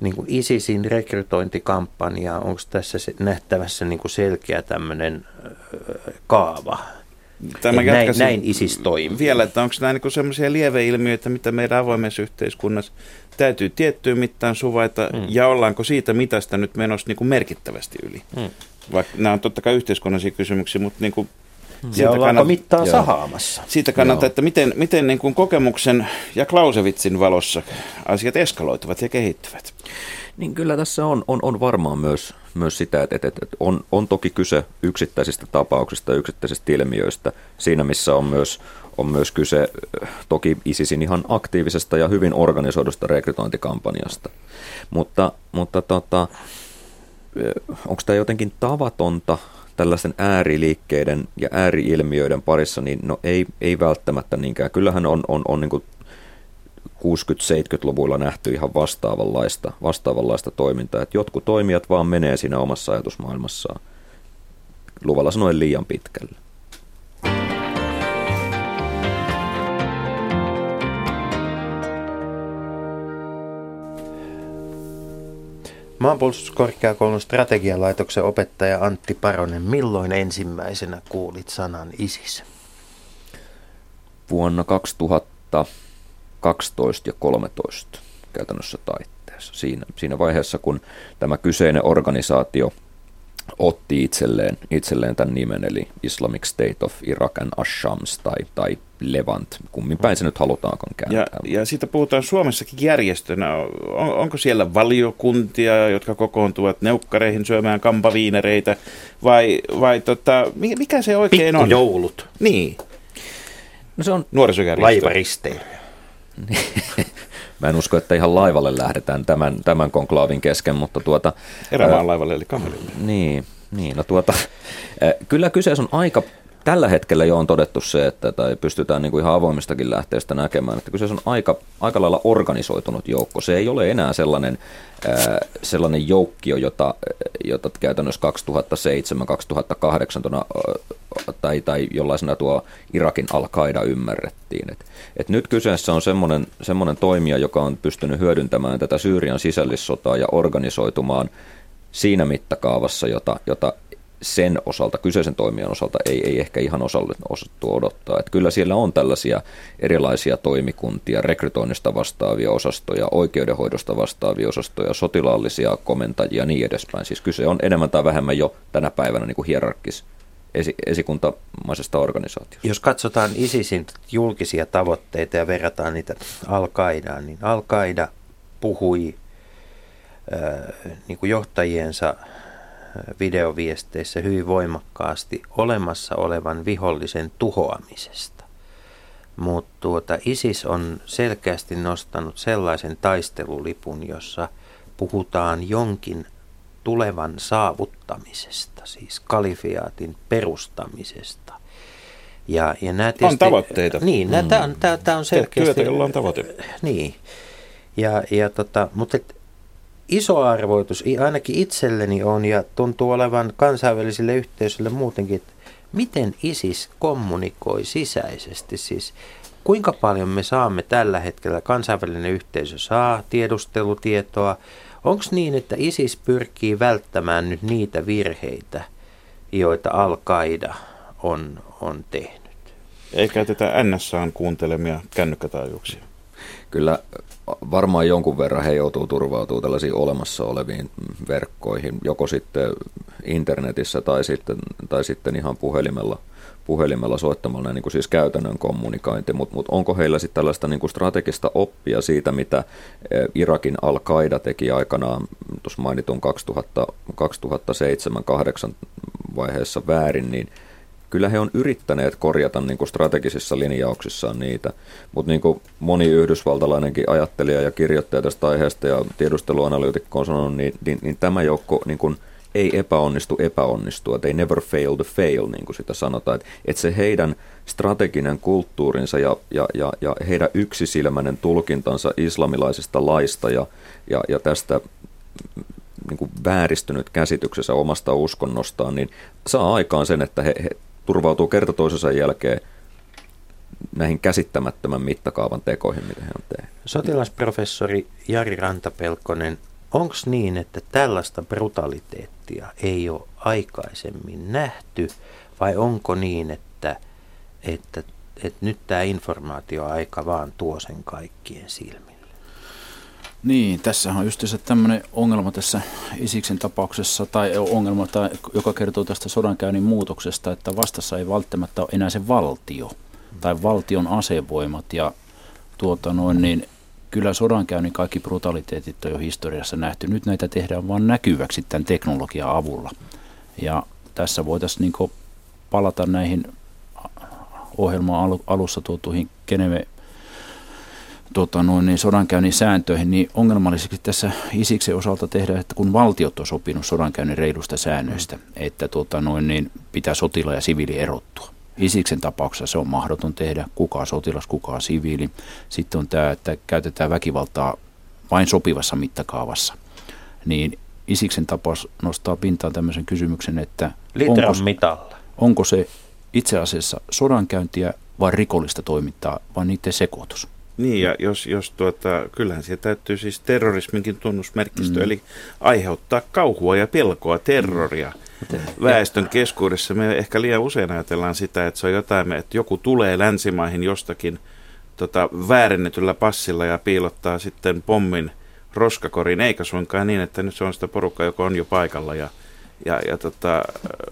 niin kuin ISISin rekrytointikampanjaa, onko tässä nähtävässä niin kuin selkeä tämmöinen kaava? Tämä näin, näin ISIS toimii. Vielä, että onko nämä niin sellaisia lieveilmiöitä, mitä meidän avoimessa yhteiskunnassa täytyy tiettyyn mittaan suvaita, mm. ja ollaanko siitä mitasta nyt menossa niin kuin merkittävästi yli? Mm. Vaikka nämä on totta kai yhteiskunnallisia kysymyksiä, mutta niin kuin ja ollaanko kannat... mittaa sahaamassa? Siitä kannattaa, että miten, miten niin kuin kokemuksen ja Clausewitzin valossa asiat eskaloituvat ja kehittyvät. Niin kyllä tässä on, on, on varmaan myös, myös sitä, että, että, että on, on toki kyse yksittäisistä tapauksista yksittäisistä ilmiöistä siinä, missä on myös, on myös kyse toki ISISin ihan aktiivisesta ja hyvin organisoidusta rekrytointikampanjasta. Mutta, mutta tota, onko tämä jotenkin tavatonta tällaisten ääriliikkeiden ja ääriilmiöiden parissa, niin no ei, ei välttämättä niinkään. Kyllähän on, on, on niin 60-70-luvulla nähty ihan vastaavanlaista, vastaavanlaista toimintaa, että jotkut toimijat vaan menee siinä omassa ajatusmaailmassaan luvalla sanoen liian pitkälle. Maanpuolustuskorkeakoulun strategialaitoksen opettaja Antti Paronen, milloin ensimmäisenä kuulit sanan ISIS? Vuonna 2012 ja 13 käytännössä taitteessa. Siinä, siinä vaiheessa, kun tämä kyseinen organisaatio otti itselleen, itselleen tämän nimen, eli Islamic State of Iraq and Ashams tai, tai Levant, kummin päin se nyt halutaankaan kääntää. Ja, ja siitä puhutaan Suomessakin järjestönä. On, onko siellä valiokuntia, jotka kokoontuvat neukkareihin syömään kampaviinereitä, vai, vai tota, mikä se oikein on? joulut. Niin. No se on nuorisojärjestö. Laivaristeily. Mä en usko, että ihan laivalle lähdetään tämän, tämän konklaavin kesken, mutta tuota... Erämaan laivalle eli kamelille. Niin, niin no tuota, kyllä kyseessä on aika tällä hetkellä jo on todettu se, että tai pystytään niin kuin ihan avoimistakin lähteestä näkemään, että kyseessä on aika, aika lailla organisoitunut joukko. Se ei ole enää sellainen, sellainen joukkio, jota, jota käytännössä 2007-2008 tai, tai jollaisena tuo Irakin al ymmärrettiin. Et, et nyt kyseessä on semmoinen, semmoinen toimija, joka on pystynyt hyödyntämään tätä Syyrian sisällissotaa ja organisoitumaan siinä mittakaavassa, jota, jota sen osalta, kyseisen toimijan osalta ei, ei ehkä ihan osattu odottaa. Että kyllä siellä on tällaisia erilaisia toimikuntia, rekrytoinnista vastaavia osastoja, oikeudenhoidosta vastaavia osastoja, sotilaallisia komentajia ja niin edespäin. Siis kyse on enemmän tai vähemmän jo tänä päivänä niin kuin hierarkis esi- esikuntamaisesta organisaatiosta. Jos katsotaan ISISin julkisia tavoitteita ja verrataan niitä al niin al puhui äh, niin kuin johtajiensa videoviesteissä hyvin voimakkaasti olemassa olevan vihollisen tuhoamisesta. Mutta tuota, ISIS on selkeästi nostanut sellaisen taistelulipun, jossa puhutaan jonkin tulevan saavuttamisesta, siis kalifiaatin perustamisesta. Ja, ja nämä tietysti, on tavoitteita. Niin, mm. tämä on, tämä, on selkeästi... Työtä, jolla on tavoite. Niin. Ja, ja tota, mutta et, iso arvoitus ainakin itselleni on ja tuntuu olevan kansainvälisille yhteisöille muutenkin, että miten ISIS kommunikoi sisäisesti. Siis kuinka paljon me saamme tällä hetkellä, kansainvälinen yhteisö saa tiedustelutietoa. Onko niin, että ISIS pyrkii välttämään nyt niitä virheitä, joita Al-Qaida on, on tehnyt? Ei käytetä NSAn kuuntelemia kännykkätaajuuksia. Kyllä varmaan jonkun verran he joutuu turvautumaan tällaisiin olemassa oleviin verkkoihin, joko sitten internetissä tai sitten, tai sitten ihan puhelimella, puhelimella soittamalla niin kuin siis käytännön kommunikointi, mutta mut onko heillä sitten tällaista niin kuin strategista oppia siitä, mitä e, Irakin Al-Qaida teki aikanaan tuossa mainitun 2007-2008 vaiheessa väärin, niin – kyllä he on yrittäneet korjata niin kuin strategisissa linjauksissaan niitä, mutta niin kuin moni yhdysvaltalainenkin ajattelija ja kirjoittaja tästä aiheesta ja tiedusteluanalyytikko on sanonut, niin, niin, niin tämä joukko niin kuin ei epäonnistu epäonnistua, they never fail to fail, niin kuin sitä sanotaan, että, että se heidän strateginen kulttuurinsa ja, ja, ja, ja heidän yksisilmäinen tulkintansa islamilaisesta laista ja, ja, ja tästä niin kuin vääristynyt käsityksensä omasta uskonnostaan, niin saa aikaan sen, että he, he turvautuu kerta toisensa jälkeen näihin käsittämättömän mittakaavan tekoihin, mitä he on tehnyt. Sotilasprofessori Jari Rantapelkonen, onko niin, että tällaista brutaliteettia ei ole aikaisemmin nähty, vai onko niin, että, että, että nyt tämä informaatioaika vaan tuo sen kaikkien silmiin? Niin, tässä on just tämmöinen ongelma tässä Isiksen tapauksessa, tai ongelma, tai, joka kertoo tästä sodankäynnin muutoksesta, että vastassa ei välttämättä ole enää se valtio tai valtion asevoimat. Ja tuota noin, niin kyllä sodankäynnin kaikki brutaliteetit on jo historiassa nähty. Nyt näitä tehdään vain näkyväksi tämän teknologian avulla. Ja tässä voitaisiin niin palata näihin ohjelman alussa tuotuihin Geneve tota noin, niin sodankäynnin sääntöihin, niin ongelmalliseksi tässä Isiksen osalta tehdään, että kun valtiot on sopinut sodankäynnin reilusta säännöistä, että tota noin, niin pitää sotila ja siviili erottua. Isiksen tapauksessa se on mahdoton tehdä, kuka sotilas, kuka siviili. Sitten on tämä, että käytetään väkivaltaa vain sopivassa mittakaavassa. Niin Isiksen tapaus nostaa pintaan tämmöisen kysymyksen, että onko, mitalla. onko se itse asiassa sodankäyntiä vai rikollista toimintaa, vai niiden sekoitus? Niin, ja jos, jos tuota, kyllähän siellä täytyy siis terrorisminkin tunnusmerkistö, mm. eli aiheuttaa kauhua ja pelkoa, terroria mm. väestön keskuudessa. Me ehkä liian usein ajatellaan sitä, että se on jotain, että joku tulee länsimaihin jostakin tota, väärennetyllä passilla ja piilottaa sitten pommin roskakoriin, eikä suinkaan niin, että nyt se on sitä porukkaa, joka on jo paikalla ja ja, ja tota,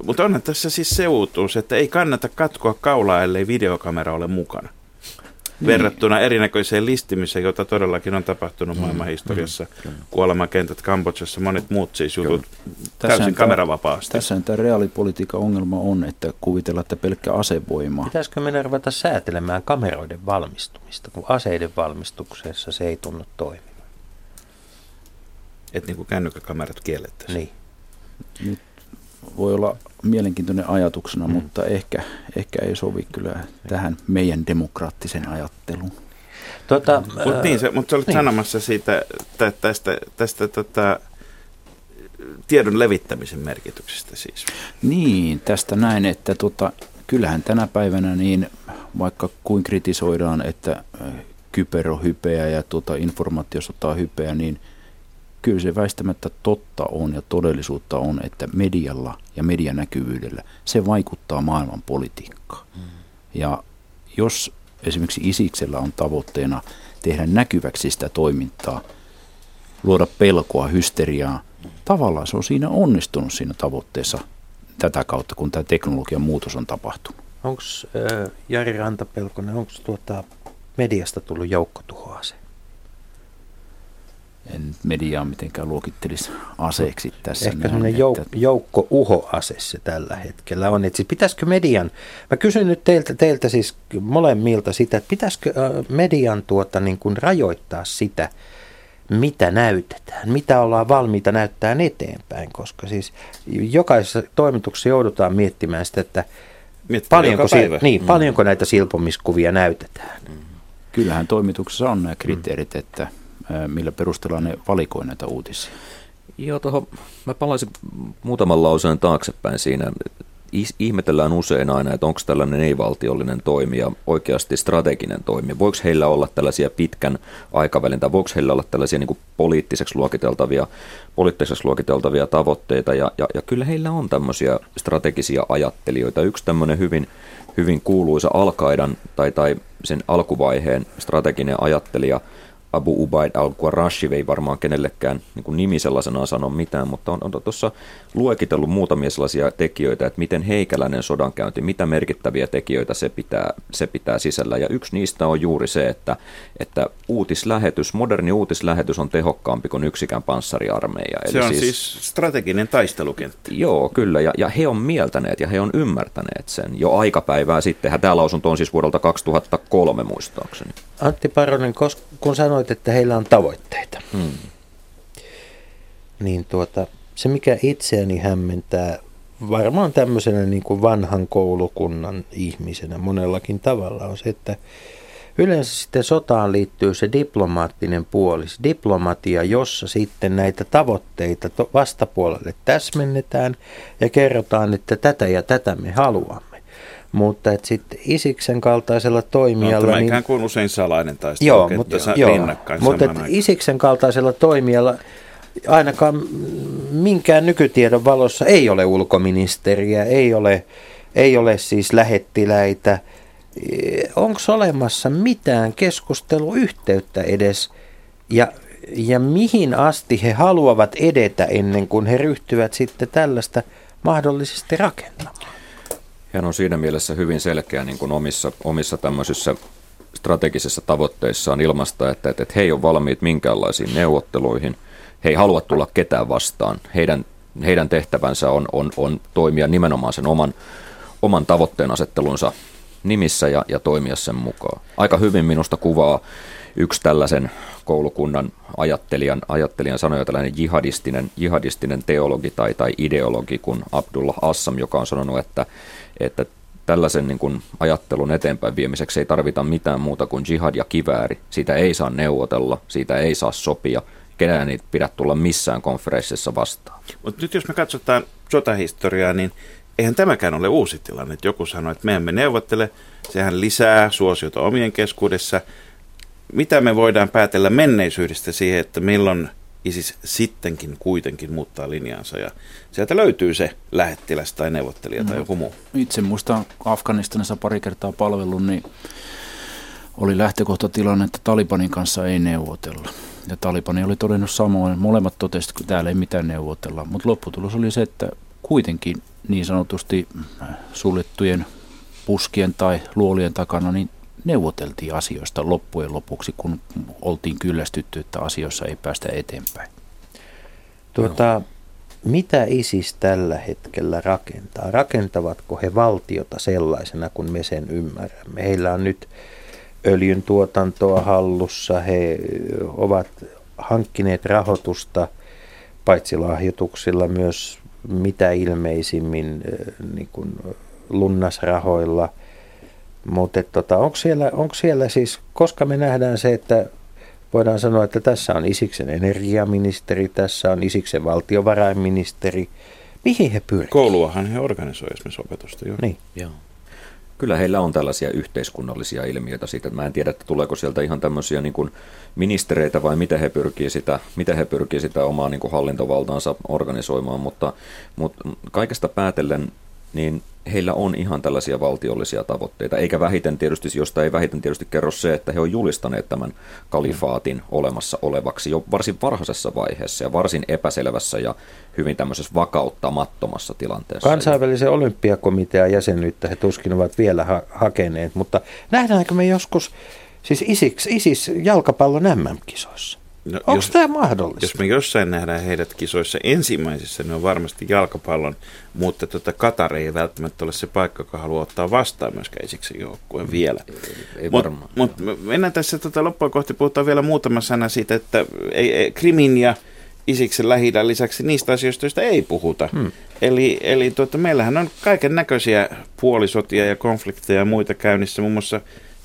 mutta onhan tässä siis se uutuus, että ei kannata katkoa kaulaa, ellei videokamera ole mukana niin. verrattuna erinäköiseen listimiseen, jota todellakin on tapahtunut mm, maailman historiassa. Mm, Kuolemankentät Kambodžassa, monet muut siis jutut täysin kameravapaasti. Tässä tämä reaalipolitiikan ongelma on, että kuvitellaan, että pelkkä asevoima. Pitäisikö meidän ruveta säätelemään kameroiden valmistumista, kun aseiden valmistuksessa se ei tunnu toimimaan? Että niin kuin kännykkäkamerat kiellettäisiin. Niin. Nyt voi olla mielenkiintoinen ajatuksena, mm. mutta ehkä, ehkä ei sovi kyllä tähän meidän demokraattisen ajatteluun. Tota, Mutta niin, se, mutta sä olit niin. sanomassa siitä, tä, tästä, tästä tota, tiedon levittämisen merkityksestä siis. Niin, tästä näin, että tota, kyllähän tänä päivänä niin vaikka kuin kritisoidaan, että kyber on hypeä ja tota, informaatiosota on hypeä, niin kyllä se väistämättä totta on ja todellisuutta on, että medialla ja medianäkyvyydellä se vaikuttaa maailman politiikkaan. Mm. Ja jos esimerkiksi Isiksellä on tavoitteena tehdä näkyväksi sitä toimintaa, luoda pelkoa, hysteriaa, tavallaan se on siinä onnistunut siinä tavoitteessa tätä kautta, kun tämä teknologian muutos on tapahtunut. Onko Jari Rantapelkonen, onko tuota mediasta tullut joukkotuhoase? En mediaa mitenkään luokittelisi aseeksi tässä. Ehkä semmoinen jouk- että... joukko-uhoase se tällä hetkellä on. Että siis pitäisikö median, mä kysyn nyt teiltä, teiltä siis molemmilta sitä, että pitäisikö median tuota niin kuin rajoittaa sitä, mitä näytetään, mitä ollaan valmiita näyttää eteenpäin, koska siis jokaisessa toimituksessa joudutaan miettimään sitä, että paljonko, si- niin, mm. paljonko näitä silpomiskuvia näytetään. Mm. Kyllähän toimituksessa on nämä kriteerit, että millä perusteella ne valikoi näitä uutisia. Joo, tuohon mä palaisin muutaman lauseen taaksepäin siinä ihmetellään usein aina, että onko tällainen ei-valtiollinen toimija oikeasti strateginen toimija. Voiko heillä olla tällaisia pitkän aikavälin, tai voiko heillä olla tällaisia niin poliittiseksi, luokiteltavia, poliittiseksi luokiteltavia tavoitteita, ja, ja, ja kyllä heillä on tämmöisiä strategisia ajattelijoita. Yksi tämmöinen hyvin, hyvin kuuluisa Alkaidan tai, tai sen alkuvaiheen strateginen ajattelija – Abu Ubaid al-Qurashi ei varmaan kenellekään niin kuin nimi sellaisenaan sano mitään, mutta on, on tuossa luekitellut muutamia sellaisia tekijöitä, että miten heikäläinen sodankäynti, mitä merkittäviä tekijöitä se pitää, se pitää sisällä. Ja yksi niistä on juuri se, että, että uutislähetys, moderni uutislähetys on tehokkaampi kuin yksikään panssariarmeija. Eli se on siis, siis strateginen taistelukenttä. Joo, kyllä, ja, ja he on mieltäneet ja he on ymmärtäneet sen jo aikapäivää sitten. Tämä lausunto on siis vuodelta 2003 muistaakseni. Antti Paronen, kun sanoit, että heillä on tavoitteita, hmm. niin tuota, se mikä itseäni hämmentää varmaan tämmöisenä niin kuin vanhan koulukunnan ihmisenä monellakin tavalla on se, että yleensä sitten sotaan liittyy se diplomaattinen puoli, se diplomatia, jossa sitten näitä tavoitteita vastapuolelle täsmennetään ja kerrotaan, että tätä ja tätä me haluamme. Mutta että sitten Isiksen kaltaisella toimijalla... No, tämä ikään kuin usein salainen taistelu joo, mutta, joo, mutta että Isiksen kaltaisella toimijalla ainakaan minkään nykytiedon valossa ei ole ulkoministeriä, ei ole, ei ole siis lähettiläitä. Onko olemassa mitään keskusteluyhteyttä edes ja, ja mihin asti he haluavat edetä ennen kuin he ryhtyvät sitten tällaista mahdollisesti rakentamaan? Hän on siinä mielessä hyvin selkeä niin kuin omissa, omissa tämmöisissä strategisissa tavoitteissaan ilmasta, että, että, että he ei ole valmiit minkäänlaisiin neuvotteluihin. He ei halua tulla ketään vastaan. Heidän, heidän tehtävänsä on, on, on toimia nimenomaan sen oman, oman tavoitteen asettelunsa nimissä ja, ja toimia sen mukaan. Aika hyvin minusta kuvaa yksi tällaisen koulukunnan ajattelijan, ajattelijan sanoja tällainen jihadistinen, jihadistinen teologi tai, tai ideologi kuin Abdullah Assam, joka on sanonut, että, että tällaisen niin kuin ajattelun eteenpäin viemiseksi ei tarvita mitään muuta kuin jihad ja kivääri. Siitä ei saa neuvotella, siitä ei saa sopia, kenään ei pidä tulla missään konferenssissa vastaan. Mutta nyt jos me katsotaan sotahistoriaa, niin eihän tämäkään ole uusi tilanne. Joku sanoi, että me emme neuvottele, sehän lisää suosiota omien keskuudessa. Mitä me voidaan päätellä menneisyydestä siihen, että milloin ISIS sittenkin kuitenkin muuttaa linjaansa ja sieltä löytyy se lähettiläs tai neuvottelija no, tai joku muu. Itse muistan Afganistanissa pari kertaa palvelun, niin oli lähtökohtatilanne, että Talibanin kanssa ei neuvotella. Ja Talibani oli todennut samoin, molemmat totesivat, että täällä ei mitään neuvotella. Mutta lopputulos oli se, että kuitenkin niin sanotusti suljettujen puskien tai luolien takana, niin neuvoteltiin asioista loppujen lopuksi, kun oltiin kyllästytty, että asioissa ei päästä eteenpäin. Tuota, mitä ISIS tällä hetkellä rakentaa? Rakentavatko he valtiota sellaisena, kun me sen ymmärrämme? Heillä on nyt öljyn tuotantoa hallussa, he ovat hankkineet rahoitusta paitsi lahjoituksilla myös mitä ilmeisimmin niin kuin lunnasrahoilla. Mutta tota, onko, siellä, onko siellä siis, koska me nähdään se, että voidaan sanoa, että tässä on Isiksen energiaministeri, tässä on Isiksen valtiovarainministeri. Mihin he pyrkivät? Kouluahan he organisoivat esimerkiksi opetusta. Jo. Niin. Joo. Kyllä heillä on tällaisia yhteiskunnallisia ilmiöitä siitä. Mä en tiedä, että tuleeko sieltä ihan tämmöisiä niin kuin ministereitä vai miten he pyrkii sitä, miten he pyrkii sitä omaa niin kuin hallintovaltaansa organisoimaan, mutta, mutta kaikesta päätellen niin heillä on ihan tällaisia valtiollisia tavoitteita, eikä vähiten tietysti, josta ei vähiten tietysti kerro se, että he on julistaneet tämän kalifaatin olemassa olevaksi jo varsin varhaisessa vaiheessa ja varsin epäselvässä ja hyvin tämmöisessä vakauttamattomassa tilanteessa. Kansainvälisen olympiakomitean jäsenyyttä he tuskin ovat vielä ha- hakeneet, mutta nähdäänkö me joskus, siis ISIS, ISIS jalkapallon MM-kisoissa? No, Onko tämä mahdollista? Jos me jossain nähdään heidät kisoissa ensimmäisessä, ne on varmasti jalkapallon, mutta tota Katar ei välttämättä ole se paikka, joka haluaa ottaa vastaan myöskään Isiksen joukkueen mm. vielä. Ei, ei varmaan. Mutta mut mennään tässä tota loppua kohti, puhutaan vielä muutama sana siitä, että ei, ei, Krimin ja Isiksen lähi lisäksi niistä asioista, joista ei puhuta. Hmm. Eli, eli tuota, meillähän on kaiken näköisiä puolisotia ja konflikteja ja muita käynnissä, muun muassa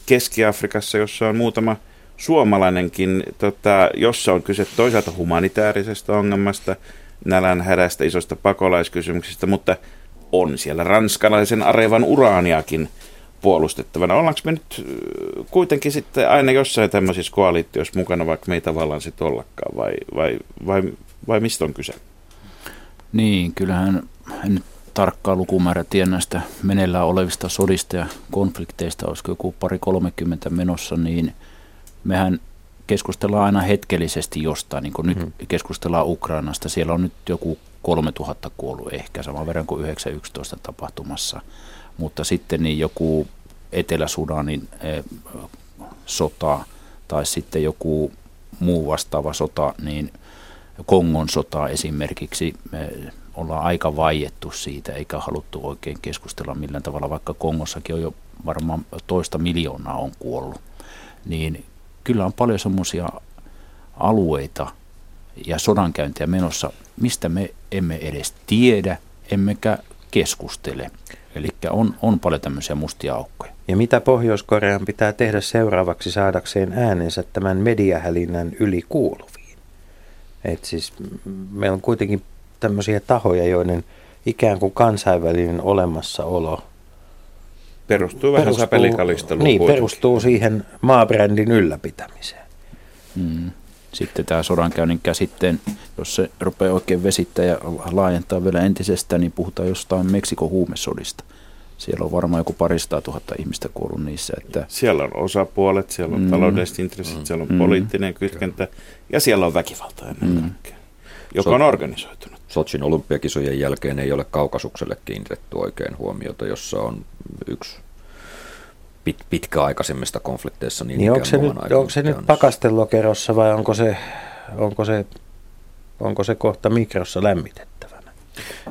Keski-Afrikassa, jossa on muutama – suomalainenkin, tota, jossa on kyse toisaalta humanitaarisesta ongelmasta, nälän hädästä, isosta pakolaiskysymyksistä, mutta on siellä ranskalaisen arevan uraaniakin puolustettavana. Ollaanko me nyt kuitenkin sitten aina jossain tämmöisissä koalitioissa mukana, vaikka me ei tavallaan sitten ollakaan, vai, vai, vai, vai mistä on kyse? Niin, kyllähän en nyt tarkkaa lukumäärä tiedä näistä meneillään olevista sodista ja konflikteista, olisiko joku pari 30 menossa, niin – mehän keskustellaan aina hetkellisesti jostain, niin kuin nyt mm. keskustellaan Ukrainasta. Siellä on nyt joku 3000 kuollut ehkä, saman verran kuin 911 tapahtumassa. Mutta sitten niin joku Etelä-Sudanin eh, sota tai sitten joku muu vastaava sota, niin Kongon sota esimerkiksi, me ollaan aika vaiettu siitä eikä haluttu oikein keskustella millään tavalla, vaikka Kongossakin on jo varmaan toista miljoonaa on kuollut. Niin kyllä on paljon semmoisia alueita ja sodankäyntiä menossa, mistä me emme edes tiedä, emmekä keskustele. Eli on, on paljon tämmöisiä mustia aukkoja. Ja mitä Pohjois-Korean pitää tehdä seuraavaksi saadakseen äänensä tämän mediahälinnän yli kuuluviin? Et siis meillä on kuitenkin tämmöisiä tahoja, joiden ikään kuin kansainvälinen olemassaolo Perustuu vähän perustuu, sapelikallisteluun. Niin, kuitenkin. perustuu siihen maabrändin ylläpitämiseen. Mm. Sitten tämä sodankäynnin käsitteen, jos se rupeaa oikein vesittää ja laajentaa vielä entisestään, niin puhutaan jostain Meksikon huumesodista. Siellä on varmaan joku parista tuhatta ihmistä kuollut niissä. Että... Siellä on osapuolet, siellä on mm. taloudelliset intressit, mm. siellä on mm. poliittinen kytkentä ja siellä on väkivalta ennen mm. kaikkea, joka so- on organisoitunut. Sotsin olympiakisojen jälkeen ei ole kaukasukselle kiinnitetty oikein huomiota, jossa on yksi pit, pitkäaikaisemmista konflikteissa. Niin, niin onko se, nyt, onko se nyt pakastelokerossa vai onko se, onko, se, onko se kohta mikrossa lämmitettävänä?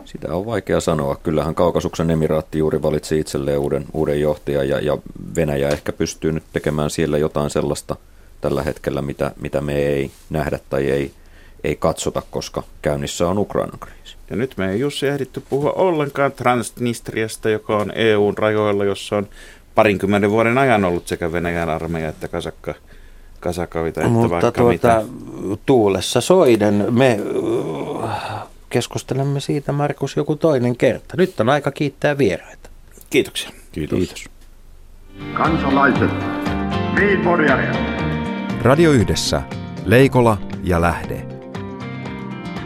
Sitä on vaikea sanoa. Kyllähän Kaukasuksen emiraatti juuri valitsi itselleen uuden, uuden johtajan ja, ja Venäjä ehkä pystyy nyt tekemään siellä jotain sellaista tällä hetkellä, mitä, mitä me ei nähdä tai ei, ei katsota, koska käynnissä on Ukrainan kriisi. Ja nyt me ei Jussi ehditty puhua ollenkaan Transnistriasta, joka on EUn rajoilla, jossa on parinkymmenen vuoden ajan ollut sekä Venäjän armeija että kasakka, kasakavita. Että Mutta vaikka tuota, mitä. tuulessa soiden me keskustelemme siitä, Markus, joku toinen kerta. Nyt on aika kiittää vieraita. Kiitoksia. Kiitos. Kiitos. Kansalaiset, Radio Yhdessä, Leikola ja Lähde.